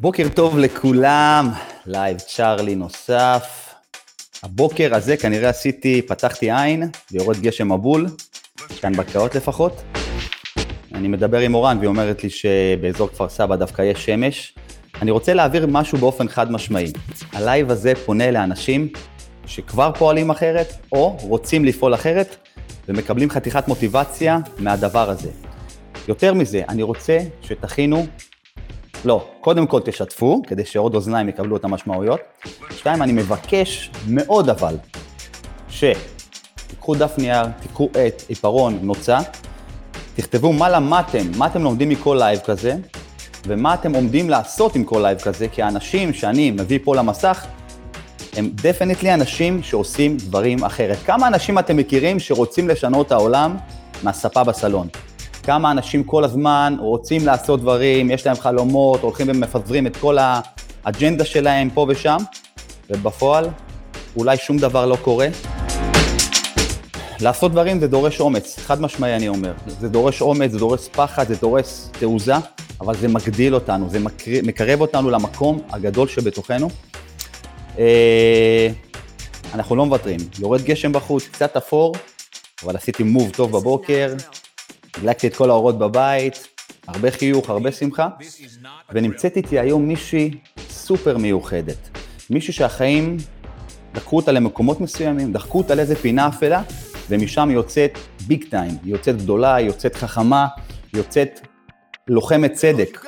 בוקר טוב לכולם, לייב צ'ארלי נוסף. הבוקר הזה כנראה עשיתי, פתחתי עין ויורד גשם מבול, כאן בקעות לפחות. אני מדבר עם מורן והיא אומרת לי שבאזור כפר סבא דווקא יש שמש. אני רוצה להעביר משהו באופן חד משמעי. הלייב הזה פונה לאנשים שכבר פועלים אחרת, או רוצים לפעול אחרת, ומקבלים חתיכת מוטיבציה מהדבר הזה. יותר מזה, אני רוצה שתכינו לא, קודם כל תשתפו, כדי שעוד אוזניים יקבלו את המשמעויות. שתיים, אני מבקש מאוד אבל, שתיקחו דף נייר, תיקחו עט, עיפרון, נוצה, תכתבו מה למדתם, מה אתם לומדים מכל לייב כזה, ומה אתם עומדים לעשות עם כל לייב כזה, כי האנשים שאני מביא פה למסך, הם definitely אנשים שעושים דברים אחרת. כמה אנשים אתם מכירים שרוצים לשנות העולם מהספה בסלון? כמה אנשים כל הזמן רוצים לעשות דברים, יש להם חלומות, הולכים ומפזרים את כל האג'נדה שלהם פה ושם, ובפועל אולי שום דבר לא קורה. לעשות דברים זה דורש אומץ, חד משמעי אני אומר. זה דורש אומץ, זה דורש פחד, זה דורש תעוזה, אבל זה מגדיל אותנו, זה מקרב אותנו למקום הגדול שבתוכנו. אה, אנחנו לא מוותרים, יורד גשם בחוץ, קצת אפור, אבל עשיתי מוב טוב בבוקר, הדלקתי את כל האורות בבית, הרבה חיוך, הרבה שמחה, ונמצאת איתי היום מישהי סופר מיוחדת. מישהי שהחיים דחקו אותה למקומות מסוימים, דחקו אותה לאיזה פינה אפלה, ומשם היא יוצאת ביג טיים, היא יוצאת גדולה, היא יוצאת חכמה, היא יוצאת לוחמת צדק,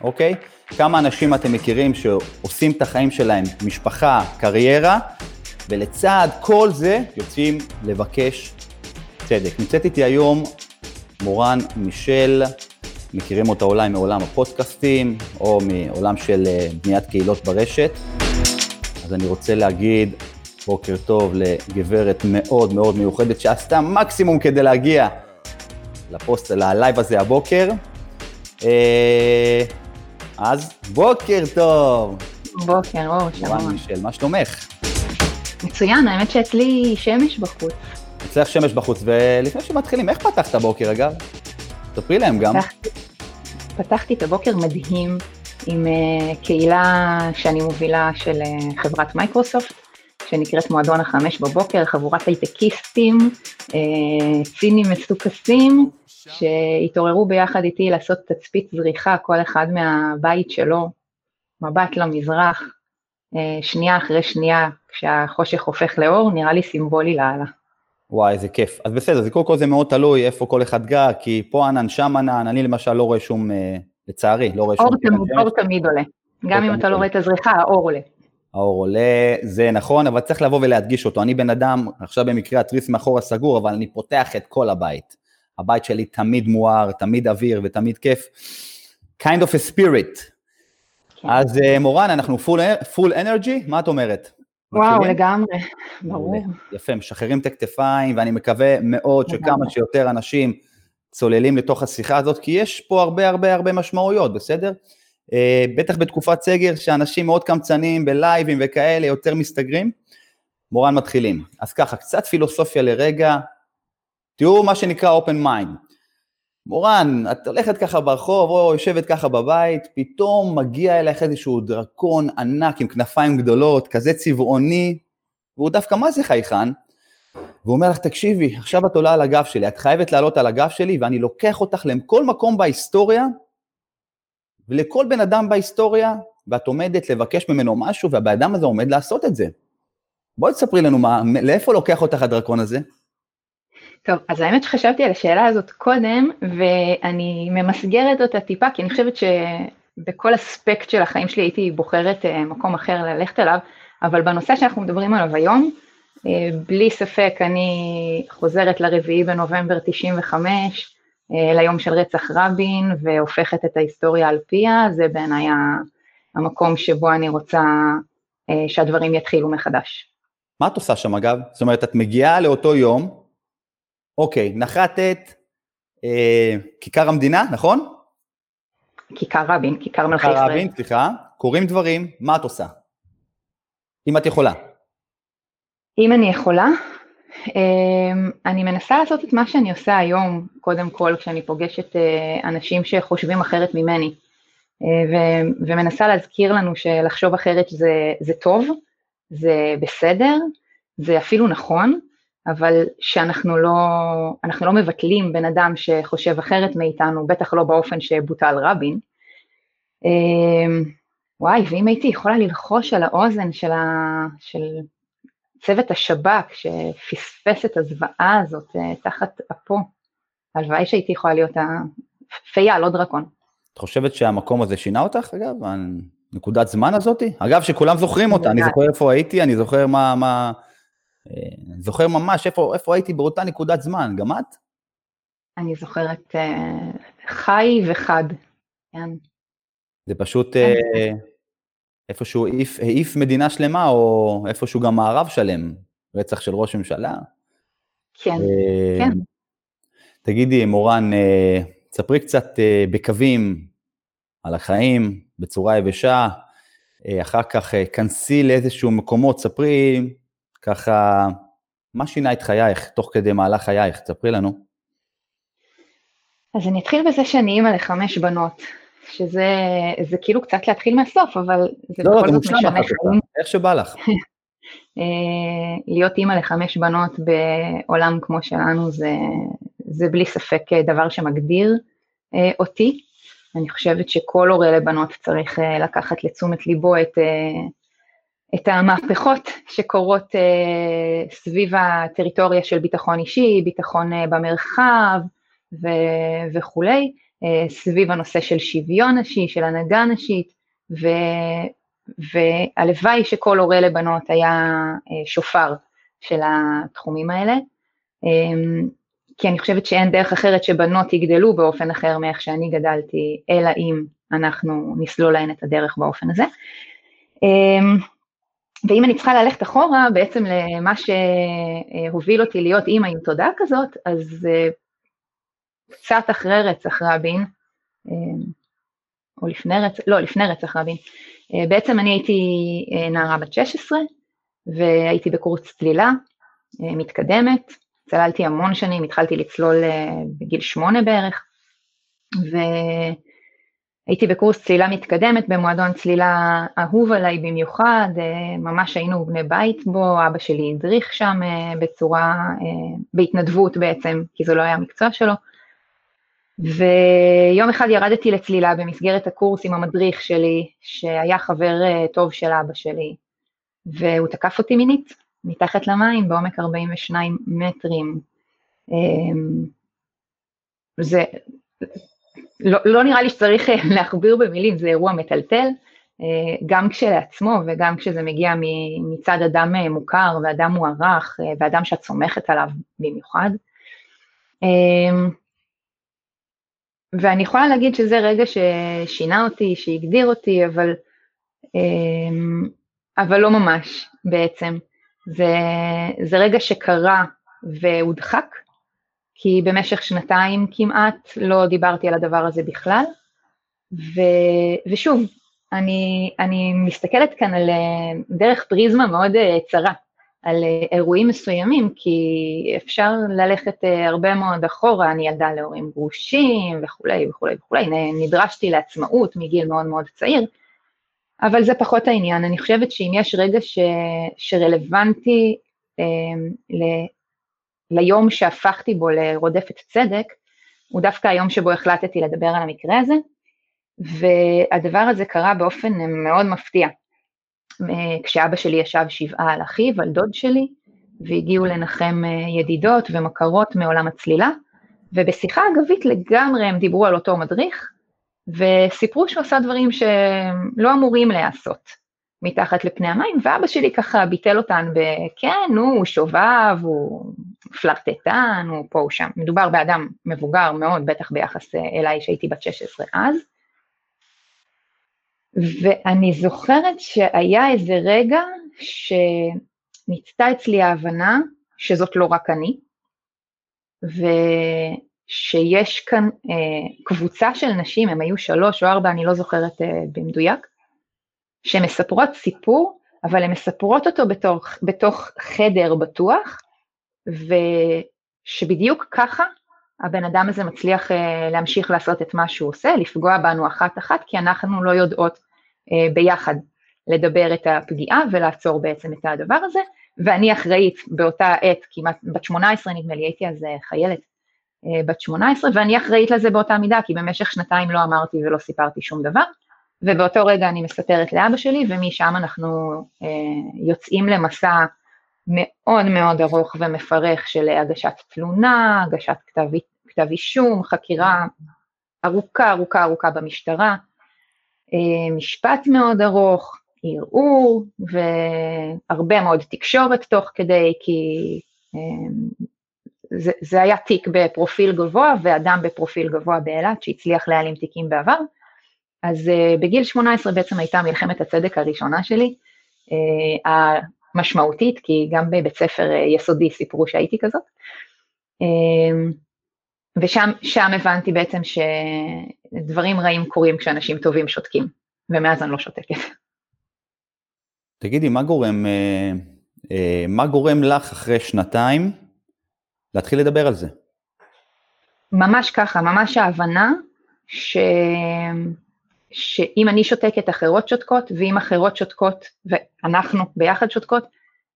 אוקיי? כמה אנשים אתם מכירים שעושים את החיים שלהם, משפחה, קריירה, ולצד כל זה יוצאים לבקש צדק. נמצאת איתי היום מורן מישל, מכירים אותה אולי מעולם הפודקאסטים, או מעולם של אה, בניית קהילות ברשת. אז אני רוצה להגיד בוקר טוב לגברת מאוד מאוד מיוחדת, שעשתה מקסימום כדי להגיע לפוסט, ללייב הזה הבוקר. אה, אז בוקר טוב. בוקר, אור, שלום. מורן מישל, מה שלומך? מצוין, האמת שאצלי שמש בחוץ. אצלך שמש בחוץ, ולפני שמתחילים, איך פתחת בוקר אגב? ספרי להם גם. פתחתי, את הבוקר מדהים עם uh, קהילה שאני מובילה של uh, חברת מייקרוסופט, שנקראת מועדון החמש בבוקר, חבורת הייטקיסטים, uh, צינים מסוכסים, שהתעוררו ביחד איתי לעשות תצפית זריחה, כל אחד מהבית שלו, מבט למזרח, שנייה אחרי שנייה, כשהחושך הופך לאור, נראה לי סימבולי לאללה. וואי, איזה כיף. אז בסדר, זה קודם כל זה מאוד תלוי איפה כל אחד גר, כי פה ענן, שם ענן, אני למשל לא רואה שום, אה, לצערי, לא רואה שום... אור תמיד, עולה. גם אם אתה לא רואה את הזריחה, האור עולה. האור עולה, זה נכון, אבל צריך לבוא ולהדגיש אותו. אני בן אדם, עכשיו במקרה התריס מאחורה סגור, אבל אני פותח את כל הבית. הבית שלי תמיד מואר, תמיד אוויר ותמיד כיף. kind of a spirit. כן. אז אה, מורן, אנחנו full energy, מה את אומרת? וואו, לגמרי, ברור. יפה, משחררים את הכתפיים, ואני מקווה מאוד שכמה שיותר אנשים צוללים לתוך השיחה הזאת, כי יש פה הרבה הרבה הרבה משמעויות, בסדר? אה, בטח בתקופת סגר, שאנשים מאוד קמצנים בלייבים וכאלה, יותר מסתגרים. מורן מתחילים. אז ככה, קצת פילוסופיה לרגע, תראו מה שנקרא open mind. מורן, את הולכת ככה ברחוב או יושבת ככה בבית, פתאום מגיע אלייך איזשהו דרקון ענק עם כנפיים גדולות, כזה צבעוני, והוא דווקא מה זה חייכן, והוא אומר לך, תקשיבי, עכשיו את עולה על הגב שלי, את חייבת לעלות על הגב שלי, ואני לוקח אותך לכל מקום בהיסטוריה, ולכל בן אדם בהיסטוריה, ואת עומדת לבקש ממנו משהו, והבן אדם הזה עומד לעשות את זה. בואי תספרי לנו מה, לאיפה לוקח אותך הדרקון הזה? טוב, אז האמת שחשבתי על השאלה הזאת קודם, ואני ממסגרת אותה טיפה, כי אני חושבת שבכל אספקט של החיים שלי הייתי בוחרת אה, מקום אחר ללכת אליו, אבל בנושא שאנחנו מדברים עליו היום, אה, בלי ספק אני חוזרת לרביעי בנובמבר 95, אה, ליום של רצח רבין, והופכת את ההיסטוריה על פיה, זה בעיניי המקום שבו אני רוצה שהדברים יתחילו מחדש. מה את עושה שם אגב? זאת אומרת, את מגיעה לאותו יום, אוקיי, נחתת אה, כיכר המדינה, נכון? כיכר רבין, כיכר מלכי ישראל. כיכר רבין, סליחה. קורים דברים, מה את עושה? אם את יכולה. אם אני יכולה? אה, אני מנסה לעשות את מה שאני עושה היום, קודם כל, כשאני פוגשת אה, אנשים שחושבים אחרת ממני. ו- ומנסה להזכיר לנו שלחשוב אחרת זה, זה טוב, זה בסדר, זה אפילו נכון, אבל שאנחנו לא, אנחנו לא מבטלים בן אדם שחושב אחרת מאיתנו, בטח לא באופן שבוטל רבין. וואי, ואם הייתי יכולה ללחוש על האוזן של, ה, של צוות השב"כ שפספס את הזוועה הזאת אה, תחת אפו, הלוואי שהייתי יכולה להיות הפייה, לא דרקון. את חושבת שהמקום הזה שינה אותך, אגב? הנקודת זמן הזאתי? אגב, שכולם זוכרים אותה, אני זוכר איפה הייתי, אני זוכר מה... מה... אה, זוכר ממש איפה, איפה הייתי באותה נקודת זמן, גם את? אני זוכרת uh, חי וחד, כן. זה פשוט כן. uh, איפשהו העיף, העיף מדינה שלמה, או איפשהו גם מערב שלם, רצח של ראש ממשלה. כן, כן. תגידי, מורן, ספרי קצת בקווים על החיים, בצורה יבשה, אחר כך כנסי לאיזשהו מקומות, ספרי ככה, מה שינה את חייך תוך כדי מהלך חייך? תספרי לנו. אז אני אתחיל בזה שאני אימא לחמש בנות, שזה כאילו קצת להתחיל מהסוף, אבל זה לא, בכל זאת משנה חיים. איך שבא לך. אה, להיות אימא לחמש בנות בעולם כמו שלנו זה, זה בלי ספק דבר שמגדיר אה, אותי. אני חושבת שכל הורה לבנות צריך אה, לקחת לתשומת ליבו את, את המהפכות שקורות uh, סביב הטריטוריה של ביטחון אישי, ביטחון uh, במרחב ו- וכולי, uh, סביב הנושא של שוויון נשי, של הנהגה נשית, ו- והלוואי שכל הורה לבנות היה uh, שופר של התחומים האלה, um, כי אני חושבת שאין דרך אחרת שבנות יגדלו באופן אחר מאיך שאני גדלתי, אלא אם אנחנו נסלול להן את הדרך באופן הזה. Um, ואם אני צריכה ללכת אחורה בעצם למה שהוביל אותי להיות אימא עם תודעה כזאת, אז אה, קצת אחרי רצח רבין, אה, או לפני רצח, לא, לפני רצח רבין, אה, בעצם אני הייתי נערה בת 16, והייתי בקורס צלילה מתקדמת, צללתי המון שנים, התחלתי לצלול בגיל שמונה בערך, ו... הייתי בקורס צלילה מתקדמת במועדון צלילה אהוב עליי במיוחד, אה, ממש היינו בני בית בו, אבא שלי הדריך שם אה, בצורה, אה, בהתנדבות בעצם, כי זה לא היה המקצוע שלו. ויום אחד ירדתי לצלילה במסגרת הקורס עם המדריך שלי, שהיה חבר טוב של אבא שלי, והוא תקף אותי מינית, מתחת למים, בעומק 42 מטרים. זה לא, לא נראה לי שצריך אה, להכביר במילים, זה אירוע מטלטל, אה, גם כשלעצמו וגם כשזה מגיע מצד אדם אה, מוכר ואדם מוערך ואדם שאת סומכת עליו במיוחד. ואני יכולה להגיד שזה רגע ששינה אותי, שהגדיר אותי, אבל, אבל לא ממש בעצם. זה, זה רגע שקרה והודחק, כי במשך שנתיים כמעט לא דיברתי על הדבר הזה בכלל. ו, ושוב, אני, אני מסתכלת כאן על אה, דרך פריזמה מאוד אה, צרה, על אה, אירועים מסוימים, כי אפשר ללכת הרבה מאוד אחורה, אני ילדה להורים גרושים וכולי וכולי וכולי, נדרשתי לעצמאות מגיל מאוד מאוד צעיר, אבל זה פחות העניין. אני חושבת שאם יש רגע ש, שרלוונטי אה, ליום שהפכתי בו לרודפת צדק, הוא דווקא היום שבו החלטתי לדבר על המקרה הזה, והדבר הזה קרה באופן מאוד מפתיע. כשאבא שלי ישב שבעה על אחיו, על דוד שלי, והגיעו לנחם ידידות ומכרות מעולם הצלילה, ובשיחה אגבית לגמרי הם דיברו על אותו מדריך, וסיפרו שהוא עשה דברים שלא אמורים להיעשות. מתחת לפני המים, ואבא שלי ככה ביטל אותן בכן, הוא שובב, הוא פלרטטן, הוא פה, הוא שם. מדובר באדם מבוגר מאוד, בטח ביחס אליי שהייתי בת 16 אז. ואני זוכרת שהיה איזה רגע שניצתה אצלי ההבנה שזאת לא רק אני, ושיש כאן אה, קבוצה של נשים, הם היו שלוש או ארבע, אני לא זוכרת אה, במדויק, שמספרות סיפור, אבל הן מספרות אותו בתוך, בתוך חדר בטוח, ושבדיוק ככה הבן אדם הזה מצליח להמשיך לעשות את מה שהוא עושה, לפגוע בנו אחת-אחת, כי אנחנו לא יודעות ביחד לדבר את הפגיעה ולעצור בעצם את הדבר הזה, ואני אחראית באותה עת, כמעט בת 18 נדמה לי, הייתי אז חיילת בת 18, ואני אחראית לזה באותה מידה, כי במשך שנתיים לא אמרתי ולא סיפרתי שום דבר, ובאותו רגע אני מספרת לאבא שלי, ומשם אנחנו אה, יוצאים למסע מאוד מאוד ארוך ומפרך של הגשת תלונה, הגשת כתב, כתב אישום, חקירה ארוכה ארוכה ארוכה במשטרה, אה, משפט מאוד ארוך, ערעור והרבה מאוד תקשורת תוך כדי, כי אה, זה, זה היה תיק בפרופיל גבוה ואדם בפרופיל גבוה באילת שהצליח להעלים תיקים בעבר. אז uh, בגיל 18 בעצם הייתה מלחמת הצדק הראשונה שלי, המשמעותית, כי גם בבית ספר uh, יסודי סיפרו שהייתי כזאת. Uh, ושם הבנתי בעצם שדברים רעים קורים כשאנשים טובים שותקים, ומאז אני לא שותקת. תגידי, מה גורם, מה גורם לך אחרי שנתיים להתחיל לדבר על זה? ממש ככה, ממש ההבנה ש... שאם אני שותקת, אחרות שותקות, ואם אחרות שותקות, ואנחנו ביחד שותקות,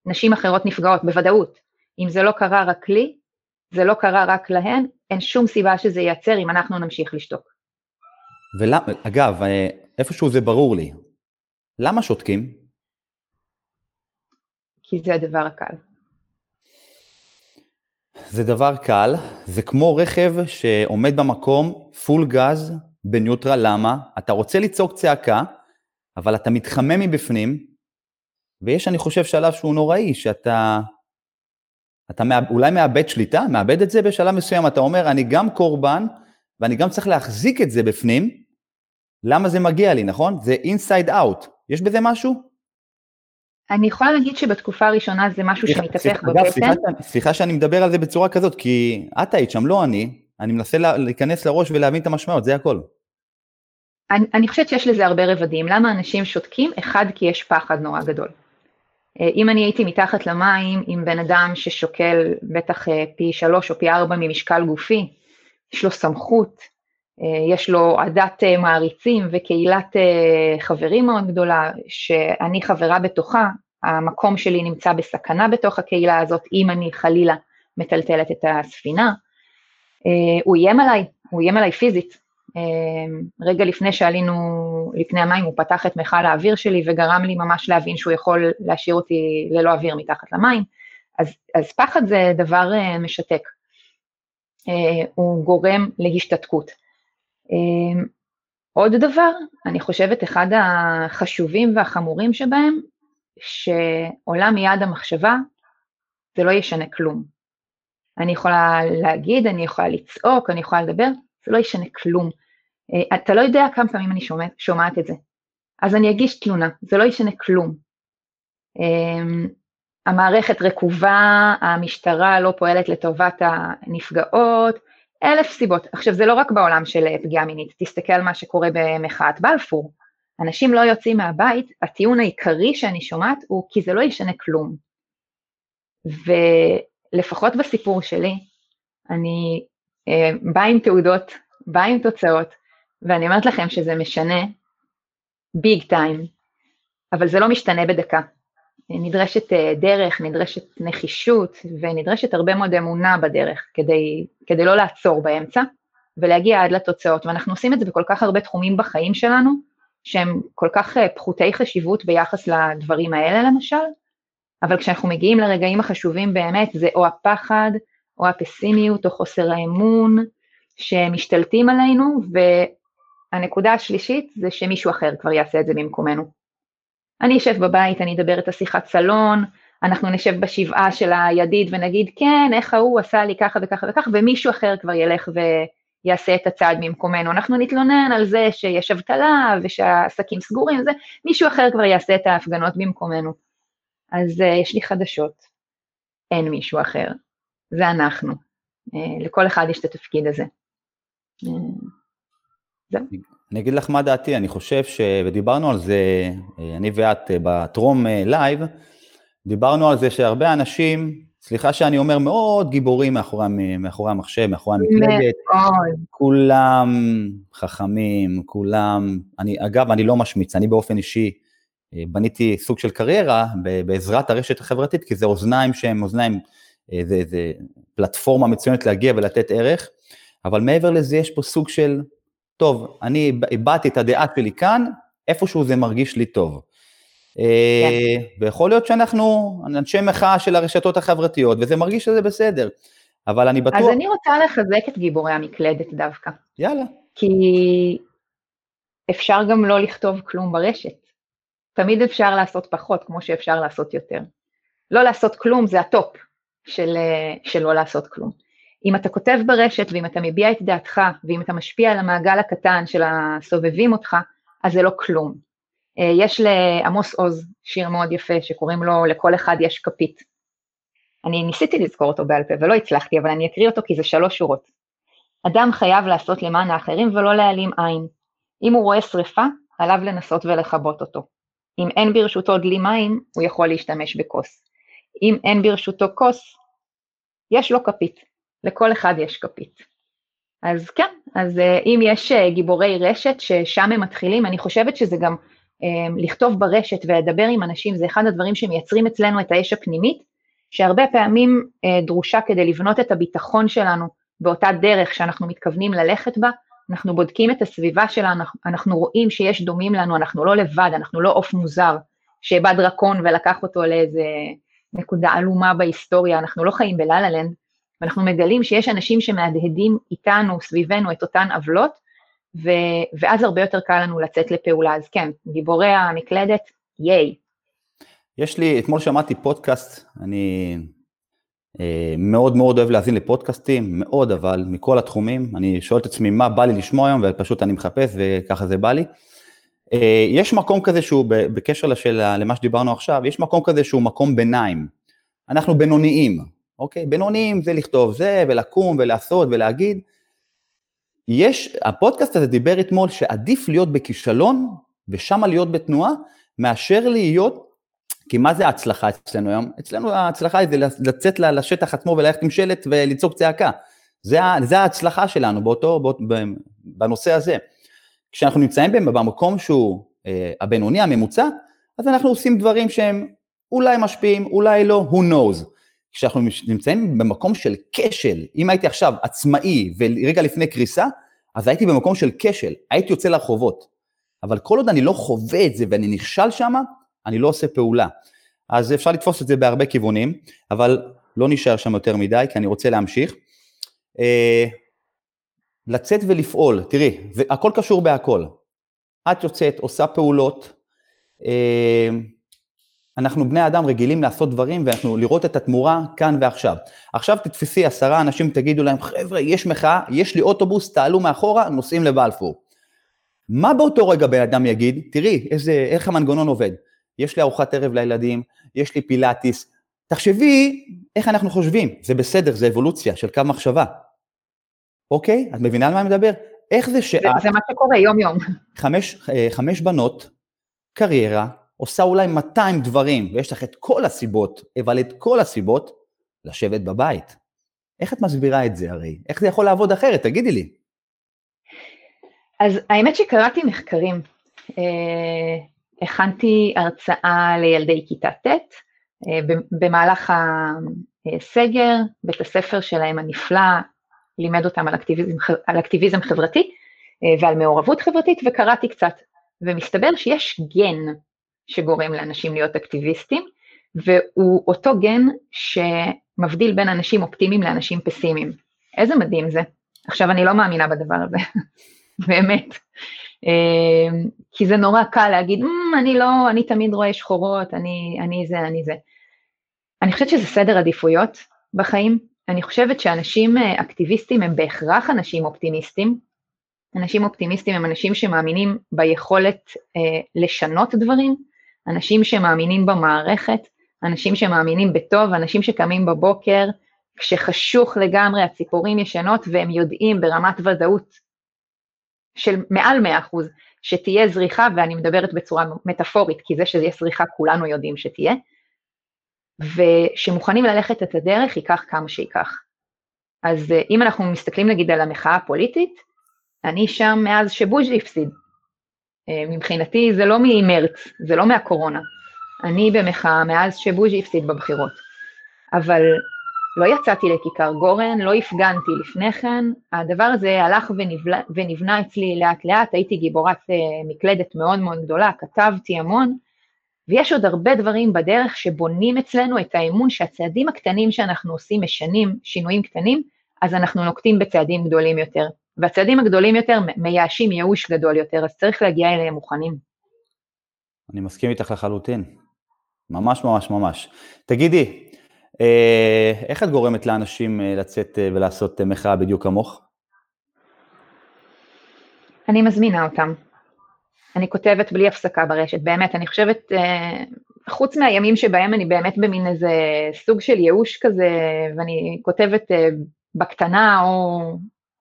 נשים אחרות נפגעות, בוודאות. אם זה לא קרה רק לי, זה לא קרה רק להן, אין שום סיבה שזה ייעצר אם אנחנו נמשיך לשתוק. ואגב, אה, איפשהו זה ברור לי, למה שותקים? כי זה הדבר הקל. זה דבר קל, זה כמו רכב שעומד במקום, פול גז, בניוטרל, למה? אתה רוצה לצעוק צעקה, אבל אתה מתחמם מבפנים, ויש, אני חושב, שלב שהוא נוראי, שאתה אתה מאב, אולי מאבד שליטה, מאבד את זה בשלב מסוים, אתה אומר, אני גם קורבן, ואני גם צריך להחזיק את זה בפנים, למה זה מגיע לי, נכון? זה inside out. יש בזה משהו? אני יכולה להגיד שבתקופה הראשונה זה משהו שמתהפך בבטן. סליחה, סליחה שאני מדבר על זה בצורה כזאת, כי את היית שם, לא אני, אני מנסה להיכנס לראש ולהבין את המשמעות, זה הכל. אני, אני חושבת שיש לזה הרבה רבדים. למה אנשים שותקים? אחד, כי יש פחד נורא גדול. אה, אם אני הייתי מתחת למים עם בן אדם ששוקל בטח אה, פי שלוש או פי ארבע ממשקל גופי, יש לו סמכות, אה, יש לו עדת מעריצים וקהילת חברים מאוד גדולה, שאני חברה בתוכה, המקום שלי נמצא בסכנה בתוך הקהילה הזאת, אם אני חלילה מטלטלת את הספינה, הוא איים עליי, הוא איים עליי פיזית, רגע לפני שעלינו לפני המים, הוא פתח את מכל האוויר שלי וגרם לי ממש להבין שהוא יכול להשאיר אותי ללא אוויר מתחת למים. אז, אז פחד זה דבר uh, משתק, uh, הוא גורם להשתתקות. Uh, עוד דבר, אני חושבת אחד החשובים והחמורים שבהם, שעולה מיד המחשבה, זה לא ישנה כלום. אני יכולה להגיד, אני יכולה לצעוק, אני יכולה לדבר, זה לא ישנה כלום. אה, אתה לא יודע כמה פעמים אני שומעת, שומעת את זה. אז אני אגיש תלונה, זה לא ישנה כלום. אמ, המערכת רקובה, המשטרה לא פועלת לטובת הנפגעות, אלף סיבות. עכשיו, זה לא רק בעולם של אה, פגיעה מינית, תסתכל מה שקורה במחאת בלפור. אנשים לא יוצאים מהבית, הטיעון העיקרי שאני שומעת הוא כי זה לא ישנה כלום. ולפחות בסיפור שלי, אני אה, באה עם תעודות, באה עם תוצאות, ואני אומרת לכם שזה משנה ביג טיים, אבל זה לא משתנה בדקה. נדרשת אה, דרך, נדרשת נחישות, ונדרשת הרבה מאוד אמונה בדרך כדי, כדי לא לעצור באמצע ולהגיע עד לתוצאות. ואנחנו עושים את זה בכל כך הרבה תחומים בחיים שלנו, שהם כל כך אה, פחותי חשיבות ביחס לדברים האלה למשל, אבל כשאנחנו מגיעים לרגעים החשובים באמת, זה או הפחד, או הפסימיות, או חוסר האמון, שמשתלטים עלינו, הנקודה השלישית זה שמישהו אחר כבר יעשה את זה במקומנו. אני אשב בבית, אני אדבר את השיחת סלון, אנחנו נשב בשבעה של הידיד ונגיד, כן, איך ההוא עשה לי ככה וככה וככה, ומישהו אחר כבר ילך ויעשה את הצעד במקומנו. אנחנו נתלונן על זה שיש אבטלה ושהעסקים סגורים, זה, מישהו אחר כבר יעשה את ההפגנות במקומנו. אז אה, יש לי חדשות, אין מישהו אחר, זה אנחנו. אה, לכל אחד יש את התפקיד הזה. אה, אני אגיד לך מה דעתי, אני חושב ש... ודיברנו על זה, אני ואת בטרום לייב, דיברנו על זה שהרבה אנשים סליחה שאני אומר, מאוד גיבורים מאחורי, מאחורי המחשב, מאחורי המקלדת. מאוד. כולם חכמים, כולם... אני, אגב, אני לא משמיץ, אני באופן אישי אה, בניתי סוג של קריירה בעזרת הרשת החברתית, כי זה אוזניים שהן אוזניים, אה, זה, זה פלטפורמה מצוינת להגיע ולתת ערך, אבל מעבר לזה יש פה סוג של, טוב, אני הבעתי את הדעה שלי כאן, איפשהו זה מרגיש לי טוב. אה, כן. ויכול להיות שאנחנו אנשי מחאה של הרשתות החברתיות, וזה מרגיש שזה בסדר, אבל אני בטוח... אז אני רוצה לחזק את גיבורי המקלדת דווקא. יאללה. כי אפשר גם לא לכתוב כלום ברשת. תמיד אפשר לעשות פחות, כמו שאפשר לעשות יותר. לא לעשות כלום זה הטופ של, אה, של לא לעשות כלום. אם אתה כותב ברשת ואם אתה מביע את דעתך ואם אתה משפיע על המעגל הקטן של הסובבים אותך, אז זה לא כלום. אה, יש לעמוס עוז שיר מאוד יפה שקוראים לו "לכל אחד יש כפית". אני ניסיתי לזכור אותו בעל פה ולא הצלחתי, אבל אני אקריא אותו כי זה שלוש שורות. אדם חייב לעשות למען האחרים ולא להעלים עין. אם הוא רואה שרפה, עליו לנסות ולכבות אותו. אם אין ברשותו דלי מים, הוא יכול להשתמש בכוס. אם אין ברשותו כוס, יש לו כפית. לכל אחד יש כפית. אז כן, אז אה, אם יש אה, גיבורי רשת ששם הם מתחילים, אני חושבת שזה גם אמ, לכתוב ברשת ולדבר עם אנשים, זה אחד הדברים שמייצרים אצלנו את האש הפנימית, שהרבה פעמים אה, דרושה כדי לבנות את הביטחון שלנו באותה דרך שאנחנו מתכוונים ללכת בה, אנחנו בודקים את הסביבה שלנו, אנחנו רואים שיש דומים לנו, אנחנו לא לבד, אנחנו לא עוף מוזר שבא דרקון ולקח אותו לאיזה נקודה עלומה בהיסטוריה, אנחנו לא חיים בלה לנד, ואנחנו מגלים שיש אנשים שמהדהדים איתנו, סביבנו, את אותן עוולות, ו, ואז הרבה יותר קל לנו לצאת לפעולה. אז כן, גיבורי המקלדת, ייי. יש לי, אתמול שמעתי פודקאסט, אני אה, מאוד מאוד אוהב להאזין לפודקאסטים, מאוד אבל, מכל התחומים. אני שואל את עצמי מה בא לי לשמוע היום, ופשוט אני מחפש וככה זה בא לי. אה, יש מקום כזה שהוא, בקשר לשאלה, למה שדיברנו עכשיו, יש מקום כזה שהוא מקום ביניים. אנחנו בינוניים, אוקיי? בינוניים זה לכתוב זה, ולקום, ולעשות, ולהגיד. יש, הפודקאסט הזה דיבר אתמול שעדיף להיות בכישלון ושמה להיות בתנועה, מאשר להיות, כי מה זה ההצלחה אצלנו היום? אצלנו ההצלחה היא לצאת לשטח עצמו וללכת עם שלט ולצעוק צעקה. זה, זה ההצלחה שלנו באותו, באות, בנושא הזה. כשאנחנו נמצאים במקום שהוא אה, הבינוני, הממוצע, אז אנחנו עושים דברים שהם אולי משפיעים, אולי לא, who knows. כשאנחנו נמצאים במקום של כשל, אם הייתי עכשיו עצמאי ורגע לפני קריסה, אז הייתי במקום של כשל, הייתי יוצא לרחובות. אבל כל עוד אני לא חווה את זה ואני נכשל שם, אני לא עושה פעולה. אז אפשר לתפוס את זה בהרבה כיוונים, אבל לא נשאר שם יותר מדי, כי אני רוצה להמשיך. אה, לצאת ולפעול, תראי, הכל קשור בהכל. את יוצאת, עושה פעולות, אה, אנחנו בני אדם רגילים לעשות דברים ואנחנו לראות את התמורה כאן ועכשיו. עכשיו תתפסי עשרה אנשים, תגידו להם, חבר'ה, יש מחאה, יש לי אוטובוס, תעלו מאחורה, נוסעים לבלפור. מה באותו רגע בן אדם יגיד? תראי, איזה, איך המנגנון עובד. יש לי ארוחת ערב לילדים, יש לי פילאטיס. תחשבי איך אנחנו חושבים, זה בסדר, זה אבולוציה של קו מחשבה. אוקיי? את מבינה על מה אני מדבר? איך זה שאת... זה, זה מה שקורה יום-יום. חמש, אה, חמש בנות, קריירה, עושה אולי 200 דברים, ויש לך את כל הסיבות, אבל את כל הסיבות, לשבת בבית. איך את מסבירה את זה הרי? איך זה יכול לעבוד אחרת? תגידי לי. אז האמת שקראתי מחקרים. אה, הכנתי הרצאה לילדי כיתה ט', אה, במהלך הסגר, בית הספר שלהם הנפלא לימד אותם על אקטיביזם, על אקטיביזם חברתי אה, ועל מעורבות חברתית, וקראתי קצת. ומסתבר שיש גן שגורם לאנשים להיות אקטיביסטים, והוא אותו גן שמבדיל בין אנשים אופטימיים לאנשים פסימיים. איזה מדהים זה. עכשיו, אני לא מאמינה בדבר הזה, באמת. אמ, כי זה נורא קל להגיד, mm, אני לא, אני תמיד רואה שחורות, אני, אני זה, אני זה. אני חושבת שזה סדר עדיפויות בחיים. אני חושבת שאנשים אה, אקטיביסטים הם בהכרח אנשים אופטימיסטים. אנשים אופטימיסטים הם אנשים שמאמינים ביכולת אה, לשנות דברים, אנשים שמאמינים במערכת, אנשים שמאמינים בטוב, אנשים שקמים בבוקר כשחשוך לגמרי, הציפורים ישנות והם יודעים ברמת ודאות של מעל 100% שתהיה זריחה, ואני מדברת בצורה מטאפורית, כי זה שזה יהיה זריחה כולנו יודעים שתהיה, ושמוכנים ללכת את הדרך ייקח כמה שייקח. אז אה, אם אנחנו מסתכלים נגיד על המחאה הפוליטית, אני שם מאז שבוז'י הפסיד. אה, מבחינתי זה לא ממרץ, זה לא מהקורונה. אני במחאה מאז שבוז'י הפסיד בבחירות. אבל לא יצאתי לכיכר גורן, לא הפגנתי לפני כן, הדבר הזה הלך ונבלה, ונבנה אצלי לאט לאט, הייתי גיבורת uh, מקלדת מאוד מאוד גדולה, כתבתי המון, ויש עוד הרבה דברים בדרך שבונים אצלנו את האמון שהצעדים הקטנים שאנחנו עושים משנים שינויים קטנים, אז אנחנו נוקטים בצעדים גדולים יותר. והצעדים הגדולים יותר מייאשים ייאוש גדול יותר, אז צריך להגיע אליהם מוכנים. אני מסכים איתך לחלוטין. ממש ממש ממש. תגידי, אה, איך את גורמת לאנשים אה, לצאת אה, ולעשות מחאה בדיוק כמוך? אני מזמינה אותם. אני כותבת בלי הפסקה ברשת, באמת, אני חושבת, חוץ מהימים שבהם אני באמת במין איזה סוג של ייאוש כזה, ואני כותבת בקטנה, או,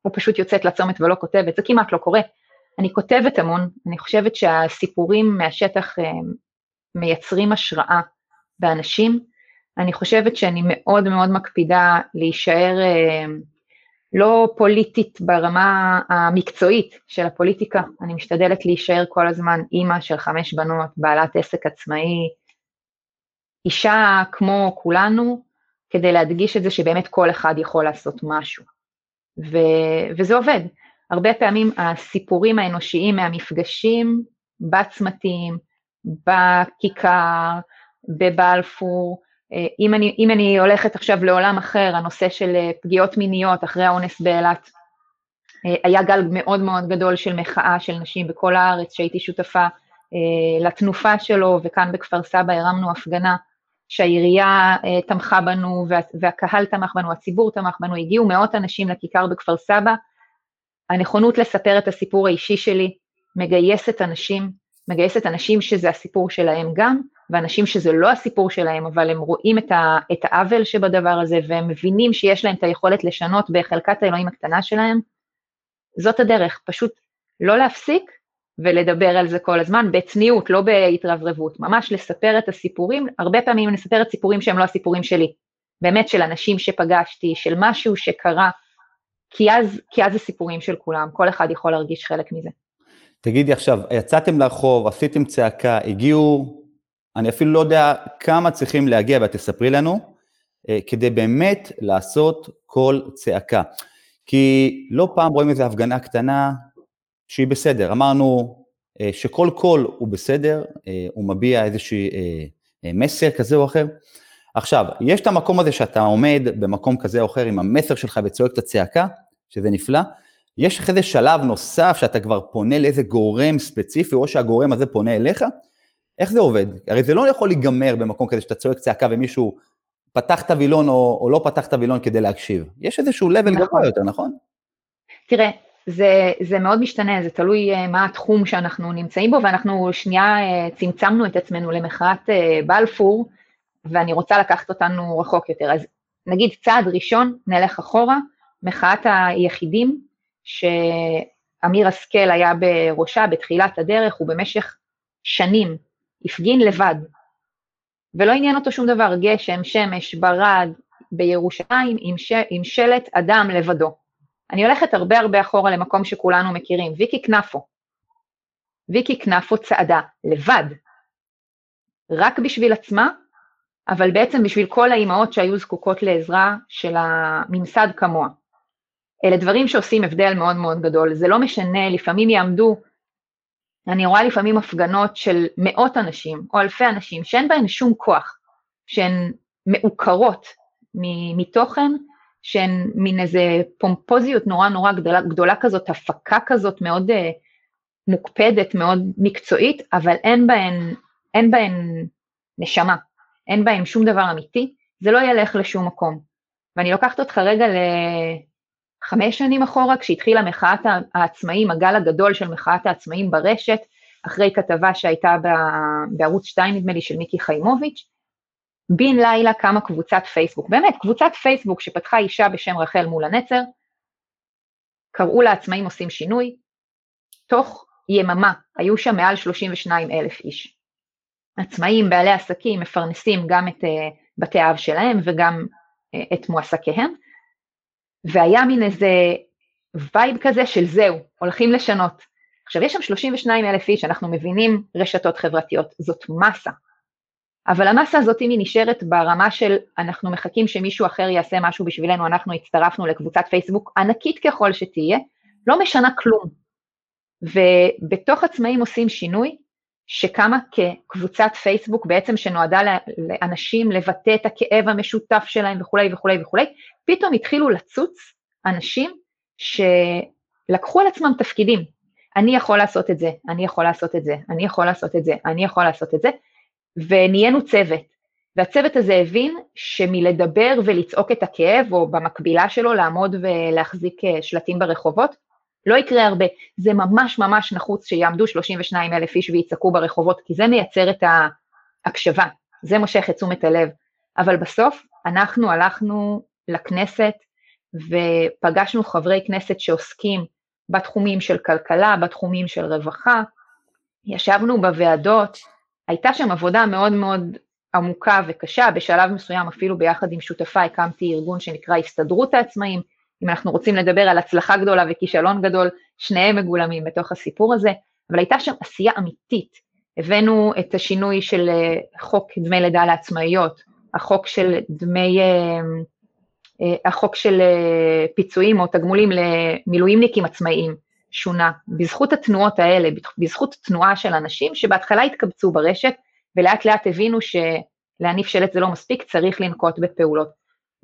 או פשוט יוצאת לצומת ולא כותבת, זה כמעט לא קורה. אני כותבת המון, אני חושבת שהסיפורים מהשטח מייצרים השראה באנשים, אני חושבת שאני מאוד מאוד מקפידה להישאר אה, לא פוליטית ברמה המקצועית של הפוליטיקה, אני משתדלת להישאר כל הזמן אימא של חמש בנות, בעלת עסק עצמאי, אישה כמו כולנו, כדי להדגיש את זה שבאמת כל אחד יכול לעשות משהו. ו, וזה עובד. הרבה פעמים הסיפורים האנושיים מהמפגשים בצמתים, בכיכר, בבלפור, אה, אם אני, אם אני הולכת עכשיו לעולם אחר, הנושא של אה, פגיעות מיניות אחרי האונס באילת, אה, היה גל מאוד מאוד גדול של מחאה של נשים בכל הארץ, שהייתי שותפה לתנופה שלו, וכאן בכפר סבא הרמנו הפגנה שהעירייה תמכה בנו והקהל תמך בנו, הציבור תמך בנו, הגיעו מאות אנשים לכיכר בכפר סבא. הנכונות לספר את הסיפור האישי שלי מגייסת אנשים, מגייסת אנשים שזה הסיפור שלהם גם, ואנשים שזה לא הסיפור שלהם, אבל הם רואים את, ה, את העוול שבדבר הזה, והם מבינים שיש להם את היכולת לשנות בחלקת האלוהים הקטנה שלהם, זאת הדרך, פשוט לא להפסיק ולדבר על זה כל הזמן, בצניעות, לא בהתרברבות, ממש לספר את הסיפורים, הרבה פעמים אני מספרת סיפורים שהם לא הסיפורים שלי, באמת של אנשים שפגשתי, של משהו שקרה, כי אז, כי אז זה סיפורים של כולם, כל אחד יכול להרגיש חלק מזה. תגידי עכשיו, יצאתם לרחוב, עשיתם צעקה, הגיעו אני אפילו לא יודע כמה צריכים להגיע, ואת תספרי לנו, אה, כדי באמת לעשות קול צעקה. כי לא פעם רואים איזו הפגנה קטנה שהיא בסדר. אמרנו אה, שכל קול הוא בסדר, אה, הוא מביע איזשהו מסר כזה או אחר. עכשיו, יש את המקום הזה שאתה עומד במקום כזה או אחר עם המסר שלך וצועק את הצעקה, שזה נפלא. יש אחרי זה שלב נוסף שאתה כבר פונה לאיזה גורם ספציפי, או שהגורם הזה פונה אליך, איך זה עובד? הרי זה לא יכול להיגמר במקום כזה שאתה צועק צעקה ומישהו פתח את הווילון או, או לא פתח את הווילון כדי להקשיב. יש איזשהו level נכון. גבוה יותר, נכון? תראה, זה, זה מאוד משתנה, זה תלוי uh, מה התחום שאנחנו נמצאים בו, ואנחנו שנייה uh, צמצמנו את עצמנו למחאת uh, בלפור, ואני רוצה לקחת אותנו רחוק יותר. אז נגיד צעד ראשון, נלך אחורה, מחאת היחידים, שאמיר השכל היה בראשה בתחילת הדרך, ובמשך שנים הפגין לבד, ולא עניין אותו שום דבר, גשם, שמש, ברד, בירושלים, עם, ש... עם שלט אדם לבדו. אני הולכת הרבה הרבה אחורה למקום שכולנו מכירים, ויקי כנפו. ויקי כנפו צעדה לבד, רק בשביל עצמה, אבל בעצם בשביל כל האימהות שהיו זקוקות לעזרה של הממסד כמוה. אלה דברים שעושים הבדל מאוד מאוד גדול, זה לא משנה, לפעמים יעמדו אני רואה לפעמים הפגנות של מאות אנשים או אלפי אנשים שאין בהן שום כוח, שהן מעוקרות מתוכן, שהן מין איזה פומפוזיות נורא נורא גדולה, גדולה כזאת, הפקה כזאת מאוד uh, מוקפדת, מאוד מקצועית, אבל אין בהן, אין בהן נשמה, אין בהן שום דבר אמיתי, זה לא ילך לשום מקום. ואני לוקחת אותך רגע חמש שנים אחורה, כשהתחילה מחאת העצמאים, הגל הגדול של מחאת העצמאים ברשת, אחרי כתבה שהייתה בערוץ 2, נדמה לי, של מיקי חיימוביץ', בן לילה קמה קבוצת פייסבוק, באמת, קבוצת פייסבוק שפתחה אישה בשם רחל מול הנצר, קראו לעצמאים עושים שינוי, תוך יממה היו שם מעל 32 אלף איש. עצמאים, בעלי עסקים, מפרנסים גם את uh, בתי האב שלהם וגם את מועסקיהם, והיה מין איזה וייב כזה של זהו, הולכים לשנות. עכשיו, יש שם 32 אלף איש, אנחנו מבינים רשתות חברתיות, זאת מסה. אבל המסה הזאת, אם היא נשארת ברמה של אנחנו מחכים שמישהו אחר יעשה משהו בשבילנו, אנחנו הצטרפנו לקבוצת פייסבוק ענקית ככל שתהיה, לא משנה כלום. ובתוך עצמאים עושים שינוי, שקמה כקבוצת פייסבוק בעצם שנועדה לאנשים לבטא את הכאב המשותף שלהם וכולי וכולי וכולי, פתאום התחילו לצוץ אנשים שלקחו על עצמם תפקידים. אני יכול לעשות את זה, אני יכול לעשות את זה, אני יכול לעשות את זה, אני יכול לעשות את זה, ונהיינו צוות. והצוות הזה הבין שמלדבר ולצעוק את הכאב, או במקבילה שלו לעמוד ולהחזיק אה, שלטים ברחובות, לא יקרה הרבה. זה ממש ממש נחוץ שיעמדו 32 אלף איש ויצעקו ברחובות, כי זה מייצר את ההקשבה, זה מושך את תשומת הלב. אבל בסוף אנחנו הלכנו לכנסת ופגשנו חברי כנסת שעוסקים בתחומים של כלכלה, בתחומים של רווחה, ישבנו בוועדות, הייתה שם עבודה מאוד מאוד עמוקה וקשה, בשלב מסוים אפילו ביחד עם שותפיי הקמתי ארגון שנקרא הסתדרות העצמאים, אם אנחנו רוצים לדבר על הצלחה גדולה וכישלון גדול, שניהם מגולמים בתוך הסיפור הזה, אבל הייתה שם עשייה אמיתית. הבאנו את השינוי של אה, חוק דמי לידה לעצמאיות, החוק של דמי, אה, אה, החוק של פיצויים או תגמולים למילואימניקים עצמאיים, שונה, בזכות התנועות האלה, בזכות תנועה של אנשים שבהתחלה התקבצו ברשת, ולאט לאט הבינו שלהניף שלט זה לא מספיק, צריך לנקוט בפעולות.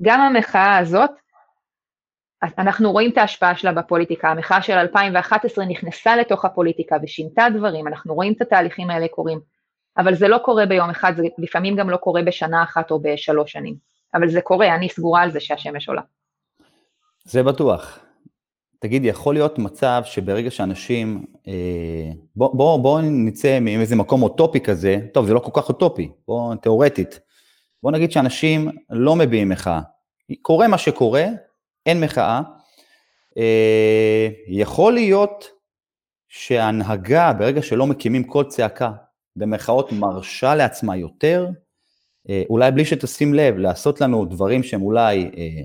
גם המחאה הזאת אנחנו רואים את ההשפעה שלה בפוליטיקה, המחאה של 2011 נכנסה לתוך הפוליטיקה ושינתה דברים, אנחנו רואים את התהליכים האלה קורים, אבל זה לא קורה ביום אחד, זה לפעמים גם לא קורה בשנה אחת או בשלוש שנים, אבל זה קורה, אני סגורה על זה שהשמש עולה. זה בטוח. תגיד, יכול להיות מצב שברגע שאנשים, אה, בואו בוא, בוא נצא מאיזה מקום אוטופי כזה, טוב, זה לא כל כך אוטופי, בואו תיאורטית, בואו נגיד שאנשים לא מביעים מחאה. קורה מה שקורה, אין מחאה. אה, יכול להיות שההנהגה, ברגע שלא מקימים קול צעקה, במחאות מרשה לעצמה יותר, אה, אולי בלי שתשים לב, לעשות לנו דברים שהם אולי אה,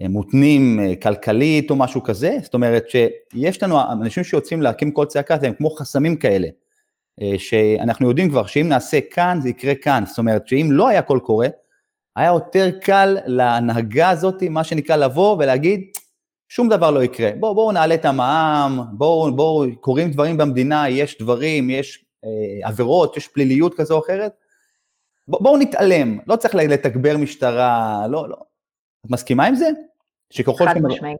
מותנים כלכלית או משהו כזה, זאת אומרת שיש לנו אנשים שיוצאים להקים קול צעקה, הם כמו חסמים כאלה, שאנחנו יודעים כבר שאם נעשה כאן, זה יקרה כאן, זאת אומרת שאם לא היה קול קורא, היה יותר קל להנהגה הזאת, מה שנקרא, לבוא ולהגיד, שום דבר לא יקרה. בואו בוא נעלה את המע"מ, בואו, בואו, קורים דברים במדינה, יש דברים, יש אה, עבירות, יש פליליות כזו או אחרת. בואו בוא נתעלם, לא צריך לתגבר משטרה, לא, לא. את מסכימה עם זה? שככל חד משמעית.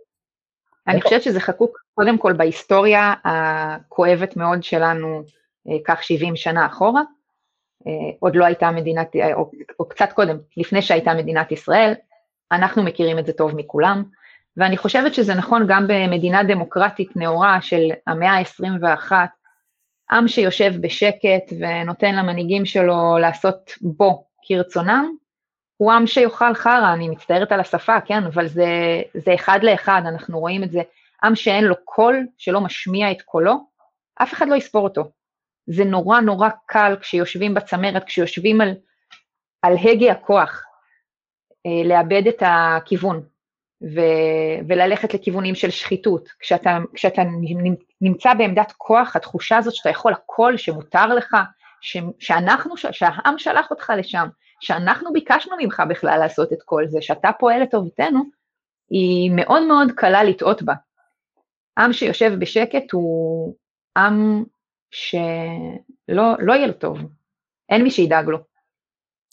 אני חושבת שזה חקוק קודם כל בהיסטוריה הכואבת מאוד שלנו, אה, כך 70 שנה אחורה. אה, עוד לא הייתה מדינת, אה, או, או קצת קודם, לפני שהייתה מדינת ישראל, אנחנו מכירים את זה טוב מכולם, ואני חושבת שזה נכון גם במדינה דמוקרטית נאורה של המאה ה-21, עם שיושב בשקט ונותן למנהיגים שלו לעשות בו כרצונם, הוא עם שיאכל חרא, אני מצטערת על השפה, כן, אבל זה, זה אחד לאחד, אנחנו רואים את זה. עם שאין לו קול, שלא משמיע את קולו, אף אחד לא יספור אותו. זה נורא נורא קל כשיושבים בצמרת, כשיושבים על, על הגה הכוח, אה, לאבד את הכיוון ו, וללכת לכיוונים של שחיתות. כשאתה, כשאתה נמצא בעמדת כוח, התחושה הזאת שאתה יכול הכל, שמותר לך, ש, שאנחנו, שהעם שלח אותך לשם, שאנחנו ביקשנו ממך בכלל לעשות את כל זה, שאתה פועל לטובתנו, היא מאוד מאוד קלה לטעות בה. עם שיושב בשקט הוא עם שלא לא יהיה לו טוב, אין מי שידאג לו.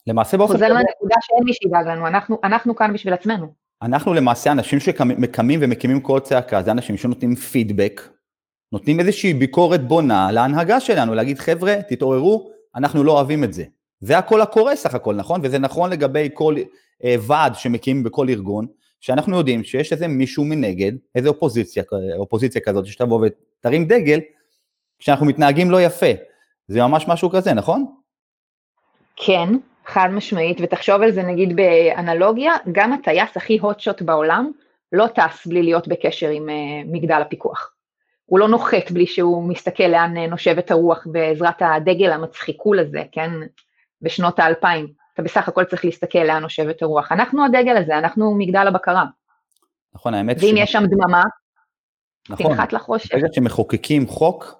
למעשה באופן... חוזר לנקודה שאין מי שידאג לנו, אנחנו, אנחנו כאן בשביל עצמנו. אנחנו למעשה אנשים שקמים ומקימים קול צעקה, זה אנשים שנותנים פידבק, נותנים איזושהי ביקורת בונה להנהגה שלנו, להגיד חבר'ה, תתעוררו, אנחנו לא אוהבים את זה. זה הכל הקורה סך הכל, נכון? וזה נכון לגבי כל אה, ועד שמקים בכל ארגון, שאנחנו יודעים שיש איזה מישהו מנגד, איזה אופוזיציה, אופוזיציה כזאת, שתבוא ותרים דגל, כשאנחנו מתנהגים לא יפה. זה ממש משהו כזה, נכון? כן, חד משמעית, ותחשוב על זה נגיד באנלוגיה, גם הטייס הכי הוטשוט בעולם לא טס בלי להיות בקשר עם uh, מגדל הפיקוח. הוא לא נוחת בלי שהוא מסתכל לאן uh, נושבת הרוח בעזרת הדגל המצחיקול הזה, כן, בשנות האלפיים. אתה בסך הכל צריך להסתכל לאן נושבת הרוח. אנחנו הדגל הזה, אנחנו מגדל הבקרה. נכון, האמת ואם ש... יש שם דממה, נכון, תנחת לחושך. ברגע שמחוקקים חוק,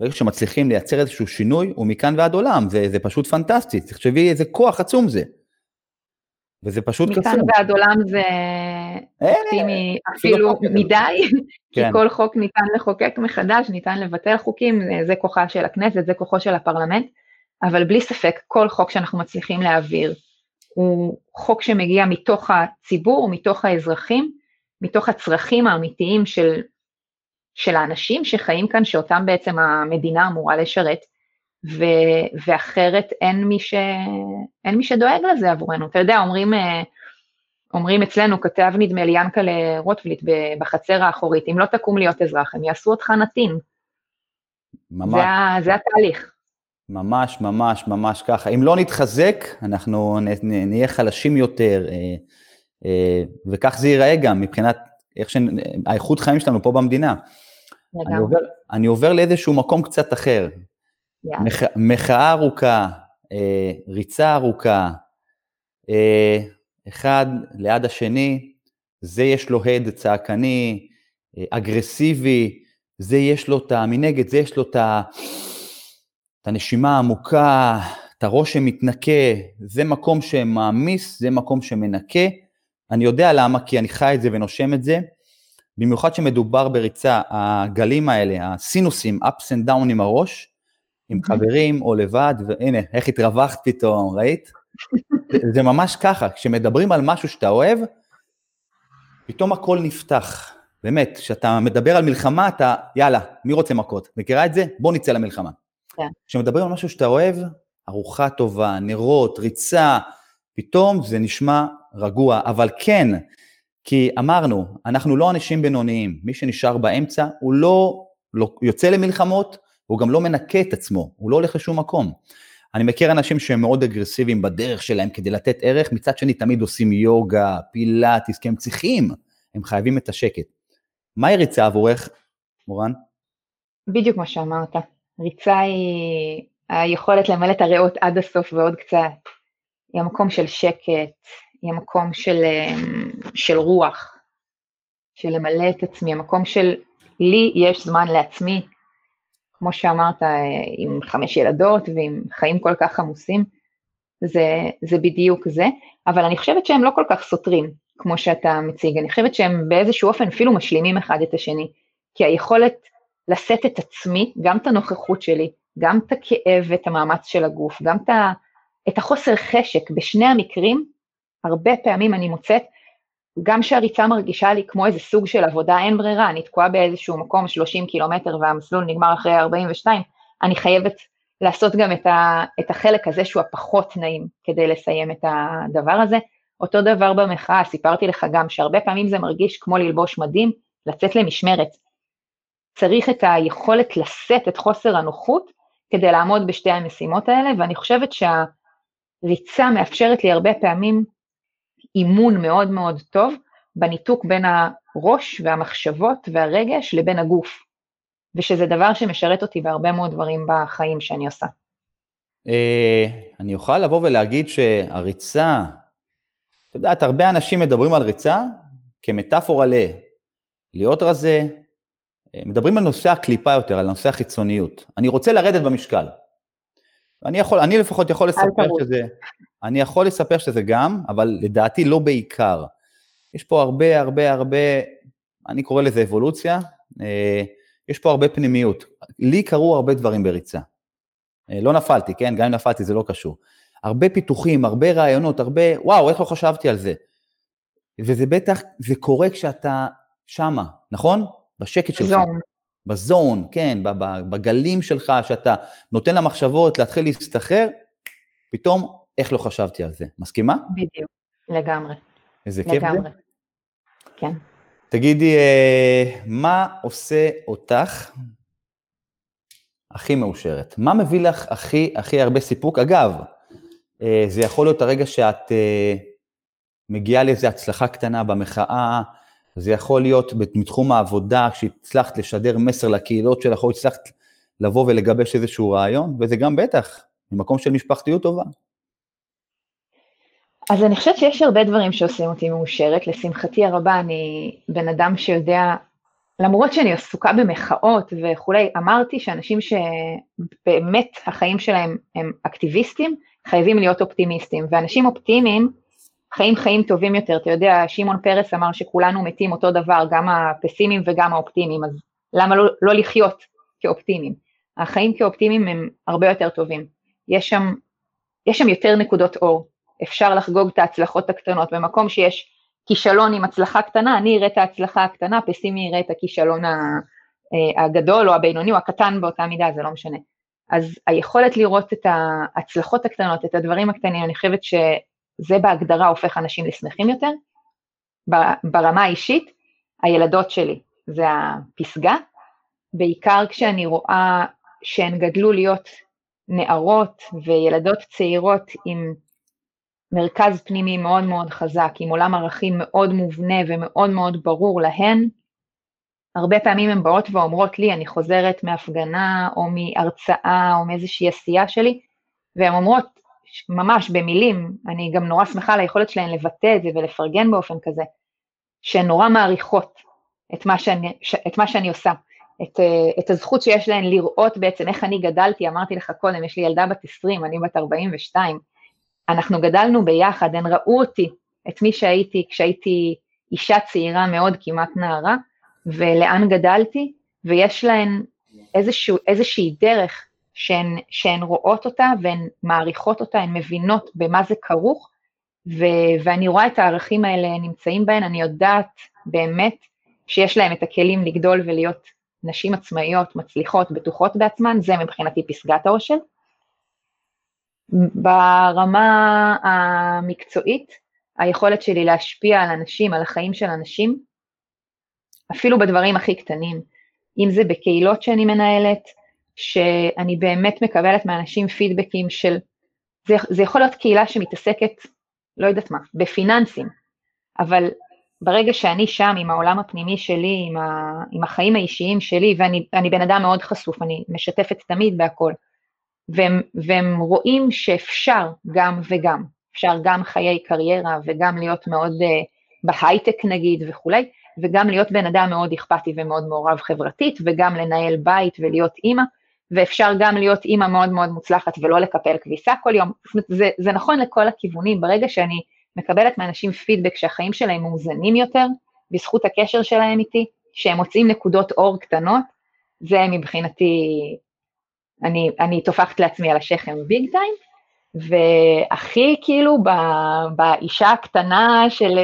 ברגע שמצליחים לייצר איזשהו שינוי, הוא מכאן ועד עולם, זה, זה פשוט פנטסטי, תחשבי איזה כוח עצום זה. וזה פשוט קסום. מכאן ועד עולם זה אופטימי אפילו מדי, כי כן. כל חוק ניתן לחוקק מחדש, ניתן לבטל חוקים, זה כוחה של הכנסת, זה כוחו של הפרלמנט, אבל בלי ספק, כל חוק שאנחנו מצליחים להעביר, הוא חוק שמגיע מתוך הציבור, מתוך האזרחים, מתוך הצרכים האמיתיים של, של האנשים שחיים כאן, שאותם בעצם המדינה אמורה לשרת, ו, ואחרת אין מי, ש, אין מי שדואג לזה עבורנו. אתה יודע, אומרים, אה, אומרים אצלנו, כתב נדמה לי ינקלה רוטבליט בחצר האחורית, אם לא תקום להיות אזרח, הם יעשו אותך נתין. ממש. זה, זה התהליך. ממש, ממש, ממש ככה. אם לא נתחזק, אנחנו נהיה חלשים יותר, אה, אה, וכך זה ייראה גם מבחינת איך שהאיכות חיים שלנו פה במדינה. אני עובר, אני עובר לאיזשהו מקום קצת אחר. Yeah. מח, מחאה ארוכה, אה, ריצה ארוכה, אה, אחד ליד השני, זה יש לו הד צעקני, אה, אגרסיבי, זה יש לו את ה... מנגד, זה יש לו את, ה, את הנשימה העמוקה, את הראש שמתנקה, זה מקום שמעמיס, זה מקום שמנקה. אני יודע למה, כי אני חי את זה ונושם את זה. במיוחד שמדובר בריצה, הגלים האלה, הסינוסים, ups and down עם הראש, עם חברים או לבד, והנה, איך התרווחת פתאום, ראית? זה ממש ככה, כשמדברים על משהו שאתה אוהב, פתאום הכל נפתח. באמת, כשאתה מדבר על מלחמה, אתה, יאללה, מי רוצה מכות? מכירה את זה? בוא נצא למלחמה. כן. כשמדברים על משהו שאתה אוהב, ארוחה טובה, נרות, ריצה, פתאום זה נשמע רגוע, אבל כן, כי אמרנו, אנחנו לא אנשים בינוניים, מי שנשאר באמצע הוא לא, לא יוצא למלחמות, הוא גם לא מנקה את עצמו, הוא לא הולך לשום מקום. אני מכיר אנשים שהם מאוד אגרסיביים בדרך שלהם כדי לתת ערך, מצד שני תמיד עושים יוגה, פילאטיס, כי הם צריכים, הם חייבים את השקט. מהי ריצה עבורך, מורן? בדיוק מה שאמרת. ריצה היא היכולת למלא את הריאות עד הסוף ועוד קצת. היא המקום של שקט, היא המקום של, אמ, של רוח, של למלא את עצמי, המקום של לי יש זמן לעצמי, כמו שאמרת, עם חמש ילדות ועם חיים כל כך עמוסים, זה, זה בדיוק זה, אבל אני חושבת שהם לא כל כך סותרים, כמו שאתה מציג, אני חושבת שהם באיזשהו אופן אפילו משלימים אחד את השני, כי היכולת לשאת את עצמי, גם את הנוכחות שלי, גם את הכאב ואת המאמץ של הגוף, גם את, ה, את החוסר חשק, בשני המקרים, הרבה פעמים אני מוצאת גם שהריצה מרגישה לי כמו איזה סוג של עבודה, אין ברירה, אני תקועה באיזשהו מקום 30 קילומטר והמסלול נגמר אחרי 42, אני חייבת לעשות גם את, ה, את החלק הזה שהוא הפחות נעים כדי לסיים את הדבר הזה. אותו דבר במחאה, סיפרתי לך גם שהרבה פעמים זה מרגיש כמו ללבוש מדים, לצאת למשמרת. צריך את היכולת לשאת את חוסר הנוחות כדי לעמוד בשתי המשימות האלה, ואני חושבת שהריצה מאפשרת לי הרבה פעמים אימון מאוד מאוד טוב בניתוק בין הראש והמחשבות והרגש לבין הגוף, ושזה דבר שמשרת אותי בהרבה מאוד דברים בחיים שאני עושה. אה, אני אוכל לבוא ולהגיד שהריצה, את יודעת, הרבה אנשים מדברים על ריצה כמטאפורה ל... להיות רזה, מדברים על נושא הקליפה יותר, על נושא החיצוניות. אני רוצה לרדת במשקל. אני יכול, אני לפחות יכול לספר שזה, אני יכול לספר שזה גם, אבל לדעתי לא בעיקר. יש פה הרבה הרבה הרבה, אני קורא לזה אבולוציה, אה, יש פה הרבה פנימיות. לי קרו הרבה דברים בריצה. אה, לא נפלתי, כן? גם אם נפלתי זה לא קשור. הרבה פיתוחים, הרבה רעיונות, הרבה, וואו, איך לא חשבתי על זה. וזה בטח, זה קורה כשאתה שמה, נכון? בשקט שלך. זון. בזון, כן, בגלים שלך, שאתה נותן למחשבות להתחיל להסתחרר, פתאום, איך לא חשבתי על זה? מסכימה? בדיוק, לגמרי. איזה כיף זה? כן. תגידי, אה, מה עושה אותך הכי מאושרת? מה מביא לך הכי הכי הרבה סיפוק? אגב, אה, זה יכול להיות הרגע שאת אה, מגיעה לאיזו הצלחה קטנה במחאה, זה יכול להיות מתחום העבודה, כשהצלחת לשדר מסר לקהילות שלך, או הצלחת לבוא ולגבש איזשהו רעיון, וזה גם בטח ממקום של משפחתיות טובה. אז אני חושבת שיש הרבה דברים שעושים אותי מאושרת. לשמחתי הרבה, אני בן אדם שיודע, למרות שאני עסוקה במחאות וכולי, אמרתי שאנשים שבאמת החיים שלהם הם אקטיביסטים, חייבים להיות אופטימיסטים. ואנשים אופטימיים חיים חיים טובים יותר. אתה יודע, שמעון פרס אמר שכולנו מתים אותו דבר, גם הפסימיים וגם האופטימיים, אז למה לא, לא לחיות כאופטימיים? החיים כאופטימיים הם הרבה יותר טובים. יש שם, יש שם יותר נקודות אור. אפשר לחגוג את ההצלחות הקטנות. במקום שיש כישלון עם הצלחה קטנה, אני אראה את ההצלחה הקטנה, פסימי יראה את הכישלון אה, הגדול או הבינוני או הקטן באותה מידה, זה לא משנה. אז היכולת לראות את ההצלחות הקטנות, את הדברים הקטנים, אני חושבת שזה בהגדרה הופך אנשים לשמחים יותר. ברמה האישית, הילדות שלי זה הפסגה, בעיקר כשאני רואה שהן גדלו להיות נערות וילדות צעירות עם מרכז פנימי מאוד מאוד חזק, עם עולם ערכים מאוד מובנה ומאוד מאוד ברור להן. הרבה פעמים הן באות ואומרות לי, אני חוזרת מהפגנה או מהרצאה או מאיזושהי עשייה שלי, והן אומרות, ממש במילים, אני גם נורא שמחה על היכולת שלהן לבטא את זה ולפרגן באופן כזה, שהן נורא מעריכות את מה שאני, את מה שאני עושה, את, את הזכות שיש להן לראות בעצם איך אני גדלתי, אמרתי לך קודם, יש לי ילדה בת 20, אני בת 42, אנחנו גדלנו ביחד, הן ראו אותי, את מי שהייתי כשהייתי אישה צעירה מאוד, כמעט נערה, ולאן גדלתי, ויש להן איזשהו, איזושהי דרך שהן, שהן רואות אותה והן מעריכות אותה, הן מבינות במה זה כרוך, ו, ואני רואה את הערכים האלה נמצאים בהן, אני יודעת באמת שיש להם את הכלים לגדול ולהיות נשים עצמאיות, מצליחות, בטוחות בעצמן, זה מבחינתי פסגת העושר. ברמה המקצועית, היכולת שלי להשפיע על אנשים, על החיים של אנשים, אפילו בדברים הכי קטנים, אם זה בקהילות שאני מנהלת, שאני באמת מקבלת מאנשים פידבקים של, זה, זה יכול להיות קהילה שמתעסקת, לא יודעת מה, בפיננסים, אבל ברגע שאני שם עם העולם הפנימי שלי, עם, ה, עם החיים האישיים שלי, ואני בן אדם מאוד חשוף, אני משתפת תמיד בהכל, והם, והם רואים שאפשר גם וגם, אפשר גם חיי קריירה וגם להיות מאוד uh, בהייטק נגיד וכולי, וגם להיות בן אדם מאוד אכפתי ומאוד מעורב חברתית, וגם לנהל בית ולהיות אימא, ואפשר גם להיות אימא מאוד מאוד מוצלחת ולא לקפל כביסה כל יום. זאת אומרת, זה, זה נכון לכל הכיוונים, ברגע שאני מקבלת מאנשים פידבק שהחיים שלהם מאוזנים יותר, בזכות הקשר שלהם איתי, שהם מוצאים נקודות אור קטנות, זה מבחינתי אני, אני טופחת לעצמי על השכם ביג טיים, והכי כאילו ב, באישה הקטנה של,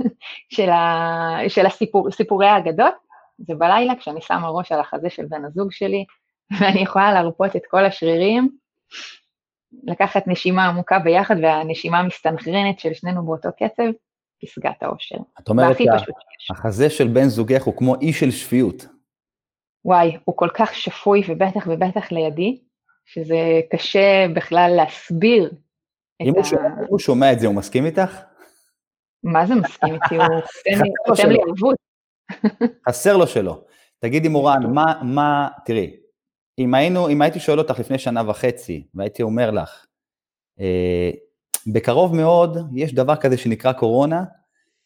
של, ה, של הסיפור, סיפורי האגדות, זה בלילה כשאני שמה ראש על החזה של בן הזוג שלי, ואני יכולה להרפות את כל השרירים, לקחת נשימה עמוקה ביחד, והנשימה המסתנכרנת של שנינו באותו קצב, פסגת האושר. את אומרת שהחזה של בן זוגך הוא כמו אי של שפיות. וואי, הוא כל כך שפוי ובטח ובטח לידי, שזה קשה בכלל להסביר אם ה... אם הוא שומע את זה, הוא מסכים איתך? מה זה מסכים איתי? הוא חותם לי ערבות. חסר לו שלא. תגידי מורן, מה, מה, תראי, אם, היינו, אם הייתי שואל אותך לפני שנה וחצי, והייתי אומר לך, אה, בקרוב מאוד יש דבר כזה שנקרא קורונה,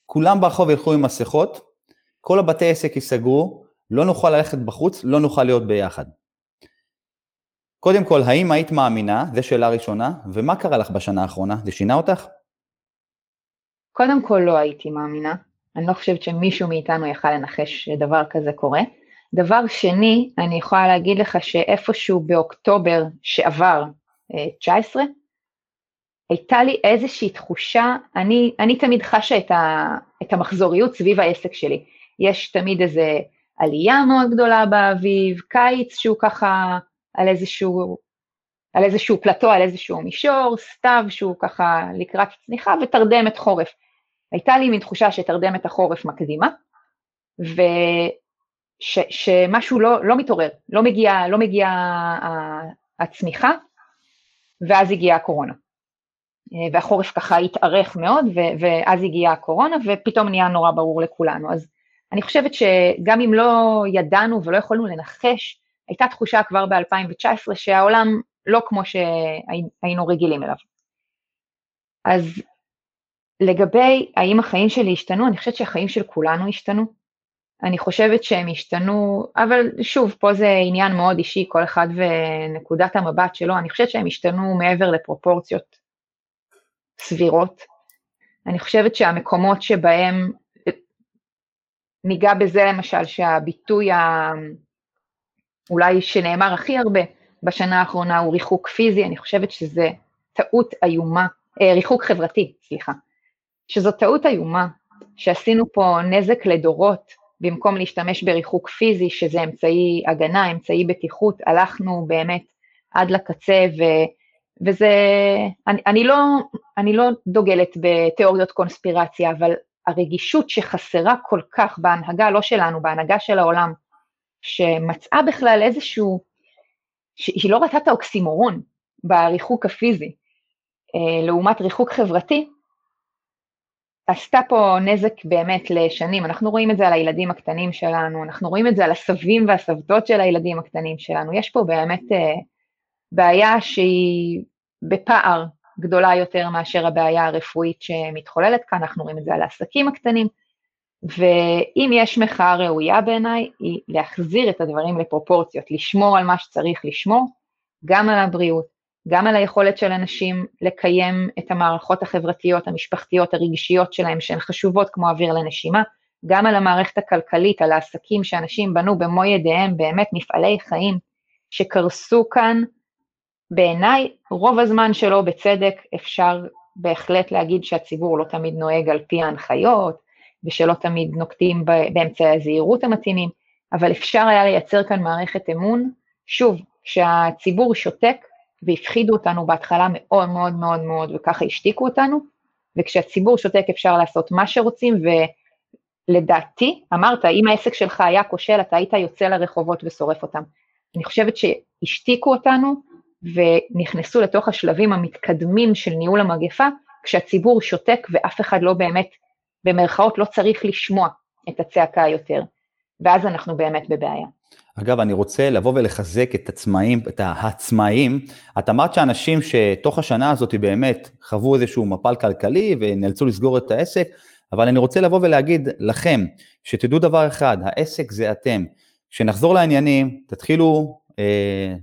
כולם ברחוב ילכו עם מסכות, כל הבתי עסק ייסגרו, לא נוכל ללכת בחוץ, לא נוכל להיות ביחד. קודם כל, האם היית מאמינה? זו שאלה ראשונה. ומה קרה לך בשנה האחרונה? זה שינה אותך? קודם כל לא הייתי מאמינה. אני לא חושבת שמישהו מאיתנו יכל לנחש שדבר כזה קורה. דבר שני, אני יכולה להגיד לך שאיפשהו באוקטובר שעבר, 19, אה, הייתה לי איזושהי תחושה, אני, אני תמיד חשה את, ה, את המחזוריות סביב העסק שלי. יש תמיד איזה עלייה מאוד גדולה באביב, קיץ שהוא ככה על איזשהו, על איזשהו פלטו, על איזשהו מישור, סתיו שהוא ככה לקראת צניחה, ותרדמת חורף. הייתה לי מין תחושה שתרדמת החורף מקדימה, ושמשהו לא, לא מתעורר, לא מגיע, לא מגיע הצמיחה, ואז הגיעה הקורונה. והחורף ככה התארך מאוד, ואז הגיעה הקורונה, ופתאום נהיה נורא ברור לכולנו. אז אני חושבת שגם אם לא ידענו ולא יכולנו לנחש, הייתה תחושה כבר ב-2019 שהעולם לא כמו שהיינו רגילים אליו. אז לגבי האם החיים שלי השתנו, אני חושבת שהחיים של כולנו השתנו. אני חושבת שהם השתנו, אבל שוב, פה זה עניין מאוד אישי, כל אחד ונקודת המבט שלו, אני חושבת שהם השתנו מעבר לפרופורציות סבירות. אני חושבת שהמקומות שבהם, ניגע בזה למשל, שהביטוי ה... אולי שנאמר הכי הרבה בשנה האחרונה הוא ריחוק פיזי, אני חושבת שזה טעות איומה, אה, ריחוק חברתי, סליחה, שזו טעות איומה, שעשינו פה נזק לדורות, במקום להשתמש בריחוק פיזי, שזה אמצעי הגנה, אמצעי בטיחות, הלכנו באמת עד לקצה, ו, וזה, אני, אני, לא, אני לא דוגלת בתיאוריות קונספירציה, אבל הרגישות שחסרה כל כך בהנהגה, לא שלנו, בהנהגה של העולם, שמצאה בכלל איזשהו, שהיא לא ראתה את האוקסימורון בריחוק הפיזי, אה, לעומת ריחוק חברתי, עשתה פה נזק באמת לשנים, אנחנו רואים את זה על הילדים הקטנים שלנו, אנחנו רואים את זה על הסבים והסבתות של הילדים הקטנים שלנו, יש פה באמת uh, בעיה שהיא בפער גדולה יותר מאשר הבעיה הרפואית שמתחוללת כאן, אנחנו רואים את זה על העסקים הקטנים, ואם יש מחאה ראויה בעיניי, היא להחזיר את הדברים לפרופורציות, לשמור על מה שצריך לשמור, גם על הבריאות, גם על היכולת של אנשים לקיים את המערכות החברתיות, המשפחתיות, הרגשיות שלהם, שהן חשובות כמו אוויר לנשימה, גם על המערכת הכלכלית, על העסקים שאנשים בנו במו ידיהם, באמת מפעלי חיים שקרסו כאן, בעיניי, רוב הזמן שלא בצדק, אפשר בהחלט להגיד שהציבור לא תמיד נוהג על פי ההנחיות, ושלא תמיד נוקטים באמצעי הזהירות המתאימים, אבל אפשר היה לייצר כאן מערכת אמון, שוב, שהציבור שותק והפחידו אותנו בהתחלה מאוד מאוד מאוד מאוד, וככה השתיקו אותנו, וכשהציבור שותק אפשר לעשות מה שרוצים, ולדעתי, אמרת, אם העסק שלך היה כושל, אתה היית יוצא לרחובות ושורף אותם. אני חושבת שהשתיקו אותנו, ונכנסו לתוך השלבים המתקדמים של ניהול המגפה, כשהציבור שותק ואף אחד לא באמת, במרכאות, לא צריך לשמוע את הצעקה יותר, ואז אנחנו באמת בבעיה. אגב, אני רוצה לבוא ולחזק את עצמאים, את העצמאים. את אמרת שאנשים שתוך השנה הזאת באמת חוו איזשהו מפל כלכלי ונאלצו לסגור את העסק, אבל אני רוצה לבוא ולהגיד לכם, שתדעו דבר אחד, העסק זה אתם. כשנחזור לעניינים, תתחילו אה,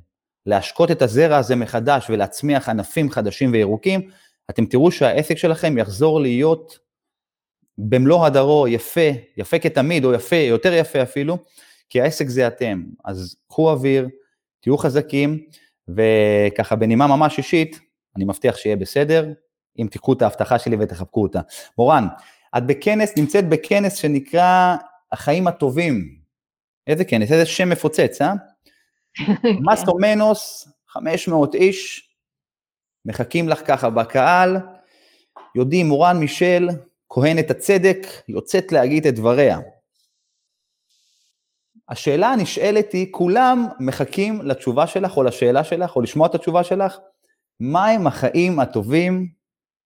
להשקות את הזרע הזה מחדש ולהצמיח ענפים חדשים וירוקים, אתם תראו שהעסק שלכם יחזור להיות במלוא הדרו יפה, יפה כתמיד, או יפה, יותר יפה אפילו, כי העסק זה אתם. אז קחו אוויר, תהיו חזקים, וככה בנימה ממש אישית, אני מבטיח שיהיה בסדר, אם תיקחו את ההבטחה שלי ותחבקו אותה. מורן, את בכנס, נמצאת בכנס שנקרא החיים הטובים. איזה כנס? איזה שם מפוצץ, אה? מסטו מנוס, 500 איש, מחכים לך ככה בקהל, יודעים, מורן מישל, כהנת הצדק, יוצאת להגיד את דבריה. השאלה הנשאלת היא, כולם מחכים לתשובה שלך או לשאלה שלך או לשמוע את התשובה שלך, מהם החיים הטובים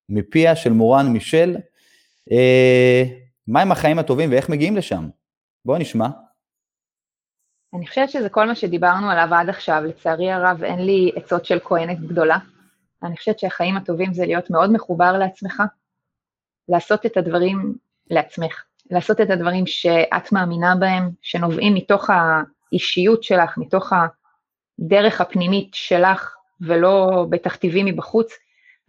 מפיה של מורן מישל? אה, מהם החיים הטובים ואיך מגיעים לשם? בואו נשמע. אני חושבת שזה כל מה שדיברנו עליו עד עכשיו, לצערי הרב אין לי עצות של כהנת גדולה. אני חושבת שהחיים הטובים זה להיות מאוד מחובר לעצמך, לעשות את הדברים לעצמך. לעשות את הדברים שאת מאמינה בהם, שנובעים מתוך האישיות שלך, מתוך הדרך הפנימית שלך, ולא בתכתיבים מבחוץ.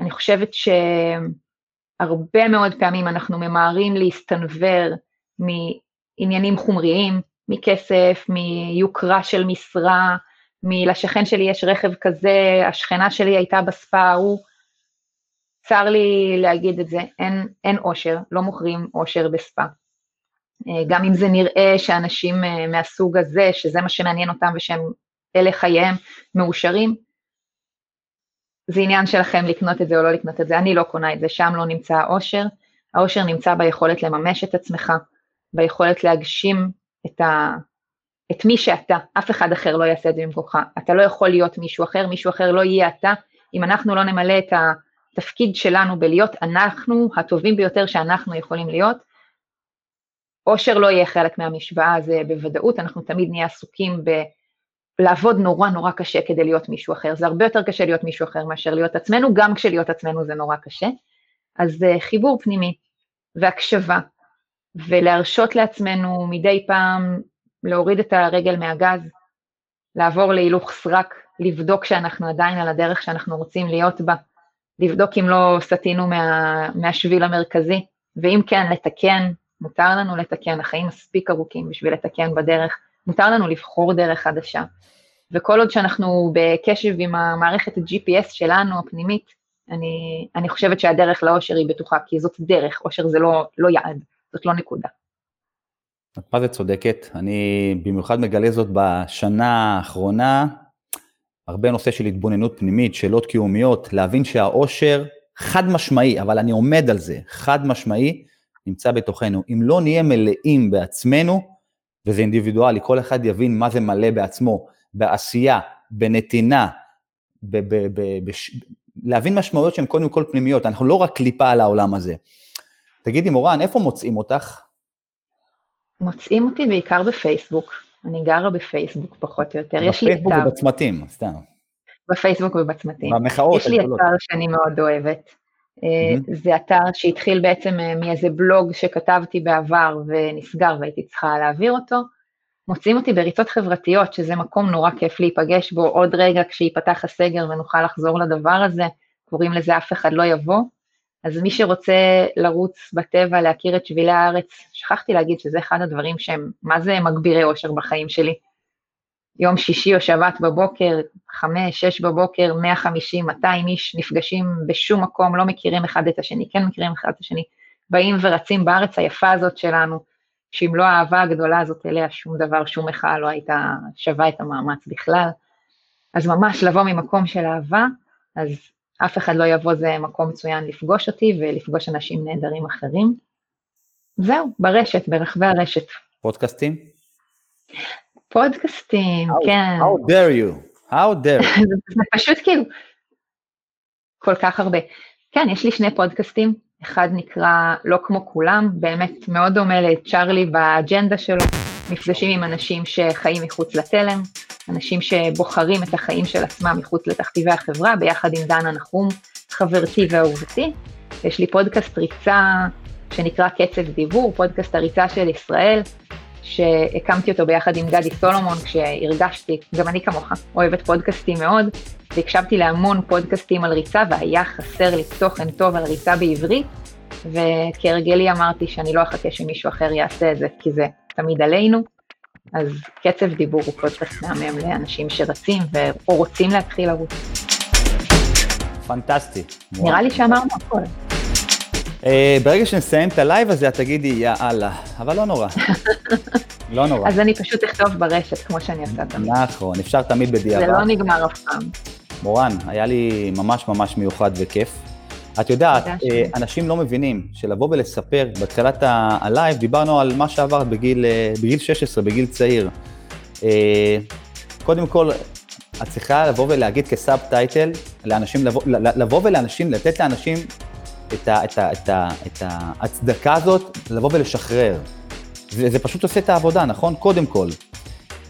אני חושבת שהרבה מאוד פעמים אנחנו ממהרים להסתנוור מעניינים חומריים, מכסף, מיוקרה של משרה, מלשכן שלי יש רכב כזה, השכנה שלי הייתה בספה ההוא. צר לי להגיד את זה, אין, אין אושר, לא מוכרים אושר בספה. אה, גם אם זה נראה שאנשים אה, מהסוג הזה, שזה מה שמעניין אותם ושהם אלה חייהם מאושרים, זה עניין שלכם לקנות את זה או לא לקנות את זה, אני לא קונה את זה, שם לא נמצא האושר, האושר נמצא ביכולת לממש את עצמך, ביכולת להגשים את, ה... את מי שאתה, אף אחד אחר לא יעשה את זה במקומך, אתה לא יכול להיות מישהו אחר, מישהו אחר לא יהיה אתה, אם אנחנו לא נמלא את התפקיד שלנו בלהיות אנחנו הטובים ביותר שאנחנו יכולים להיות, עושר לא יהיה חלק מהמשוואה, זה בוודאות, אנחנו תמיד נהיה עסוקים בלעבוד נורא נורא קשה כדי להיות מישהו אחר, זה הרבה יותר קשה להיות מישהו אחר מאשר להיות עצמנו, גם כשלהיות עצמנו זה נורא קשה. אז uh, חיבור פנימי והקשבה, ולהרשות לעצמנו מדי פעם להוריד את הרגל מהגז, לעבור להילוך סרק, לבדוק שאנחנו עדיין על הדרך שאנחנו רוצים להיות בה, לבדוק אם לא סטינו מה, מהשביל המרכזי, ואם כן, לתקן, מותר לנו לתקן, החיים מספיק ארוכים בשביל לתקן בדרך, מותר לנו לבחור דרך חדשה. וכל עוד שאנחנו בקשב עם המערכת ה-GPS שלנו, הפנימית, אני, אני חושבת שהדרך לאושר היא בטוחה, כי זאת דרך, אושר זה לא, לא יעד, זאת לא נקודה. את מה זה צודקת, אני במיוחד מגלה זאת בשנה האחרונה, הרבה נושא של התבוננות פנימית, שאלות קיומיות, להבין שהאושר חד משמעי, אבל אני עומד על זה, חד משמעי, נמצא בתוכנו. אם לא נהיה מלאים בעצמנו, וזה אינדיבידואלי, כל אחד יבין מה זה מלא בעצמו, בעשייה, בנתינה, ב- ב- ב- בש... להבין משמעויות שהן קודם כל פנימיות, אנחנו לא רק קליפה על העולם הזה. תגידי מורן, איפה מוצאים אותך? מוצאים אותי בעיקר בפייסבוק, אני גרה בפייסבוק פחות או יותר, יש לי אתר. בפייסבוק ובצמתים, סתם. בפייסבוק ובצמתים. במחאות יש לי אתר שאני מאוד אוהבת. Mm-hmm. זה אתר שהתחיל בעצם אה, מאיזה בלוג שכתבתי בעבר ונסגר והייתי צריכה להעביר אותו. מוצאים אותי בריצות חברתיות, שזה מקום נורא כיף להיפגש בו עוד רגע כשיפתח הסגר ונוכל לחזור לדבר הזה, קוראים לזה אף אחד לא יבוא. אז מי שרוצה לרוץ בטבע, להכיר את שבילי הארץ, שכחתי להגיד שזה אחד הדברים שהם, מה זה מגבירי אושר בחיים שלי. יום שישי או שבת בבוקר, חמש, שש בבוקר, 150, 200 איש נפגשים בשום מקום, לא מכירים אחד את השני, כן מכירים אחד את השני, באים ורצים בארץ היפה הזאת שלנו, שאם לא האהבה הגדולה הזאת אליה, שום דבר, שום מחאה לא הייתה שווה את המאמץ בכלל. אז ממש לבוא ממקום של אהבה, אז אף אחד לא יבוא, זה מקום מצוין לפגוש אותי ולפגוש אנשים נהדרים אחרים. זהו, ברשת, ברחבי הרשת. פודקאסטים? פודקאסטים, how, כן. How dare you? How dare you? זה פשוט כאילו, כל כך הרבה. כן, יש לי שני פודקאסטים, אחד נקרא לא כמו כולם, באמת מאוד דומה לצ'ארלי באג'נדה שלו, מפגשים עם אנשים שחיים מחוץ לתלם, אנשים שבוחרים את החיים של עצמם מחוץ לתכתיבי החברה, ביחד עם דנה נחום, חברתי ואהובתי. יש לי פודקאסט ריצה שנקרא קצב דיבור, פודקאסט הריצה של ישראל, שהקמתי אותו ביחד עם גדי סולומון כשהרגשתי, גם אני כמוך, אוהבת פודקאסטים מאוד, והקשבתי להמון פודקאסטים על ריצה והיה חסר לי תוכן טוב על ריצה בעברית, וכהרגלי אמרתי שאני לא אחכה שמישהו אחר יעשה את זה, כי זה תמיד עלינו. אז קצב דיבור הוא פודקאסט מהמם לאנשים שרצים או רוצים להתחיל לרוץ. פנטסטי. נראה לי שאמרנו הכל. אה, ברגע שנסיים את הלייב הזה, את תגידי, יא אללה, אבל לא נורא. לא נורא. אז אני פשוט אכתוב ברשת, כמו שאני עושה תמיד. נכון, אפשר תמיד בדיעבד. זה לא נגמר אף פעם. מורן, היה לי ממש ממש מיוחד וכיף. את יודעת, אה, אנשים לא מבינים שלבוא ולספר, בתחילת הלייב דיברנו על מה שעברת בגיל, אה, בגיל 16, בגיל צעיר. קודם כל, את צריכה לבוא ולהגיד כסאב טייטל, לאנשים, לבוא, לבוא ולאנשים, לתת לאנשים את, ה, את, ה, את, ה, את ההצדקה הזאת לבוא ולשחרר. וזה פשוט עושה את העבודה, נכון? קודם כל.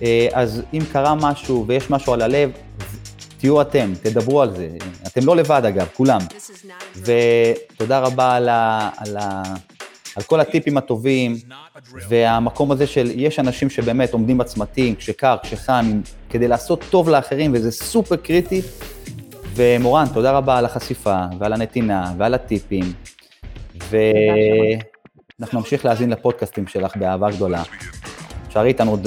אה, אז אם קרה משהו ויש משהו על הלב, תהיו אתם, תדברו על זה. אתם לא לבד אגב, כולם. ותודה רבה על, ה, על, ה, על כל הטיפים הטובים, והמקום הזה של, יש אנשים שבאמת עומדים בצמתים, כשקר, כשחם, כדי לעשות טוב לאחרים, וזה סופר קריטי, ומורן, תודה רבה על החשיפה ועל הנתינה ועל הטיפים, ואנחנו נמשיך להאזין לפודקאסטים שלך באהבה גדולה. שערי איתנו עוד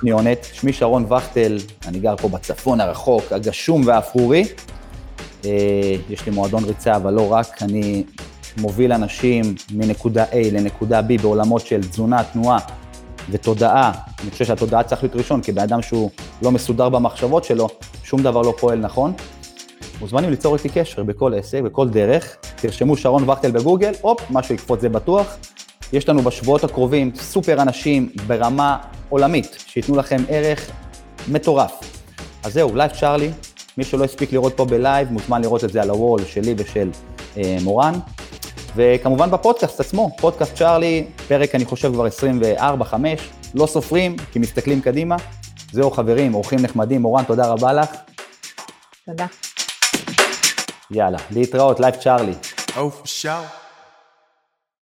שניונת. אה, שמי שרון וכטל, אני גר פה בצפון הרחוק, הגשום והאפרורי. אה, יש לי מועדון ריצה, אבל לא רק, אני מוביל אנשים מנקודה A לנקודה B בעולמות של תזונה, תנועה ותודעה. אני חושב שהתודעה צריך להיות ראשון, כי בן אדם שהוא לא מסודר במחשבות שלו, שום דבר לא פועל נכון. מוזמנים ליצור איתי קשר בכל עסק, בכל דרך, תרשמו שרון וכטל בגוגל, הופ, משהו יקפוץ זה בטוח. יש לנו בשבועות הקרובים סופר אנשים ברמה עולמית, שייתנו לכם ערך מטורף. אז זהו, לייב צ'ארלי, מי שלא הספיק לראות פה בלייב, מוזמן לראות את זה על ה wall שלי ושל אה, מורן. וכמובן בפודקאסט עצמו, פודקאסט צ'ארלי, פרק אני חושב כבר 24-5, לא סופרים, כי מסתכלים קדימה. זהו חברים, אורחים נחמדים, מורן, תודה רבה לך. תודה. יאללה, להתראות, לייב צ'ארלי. For sure.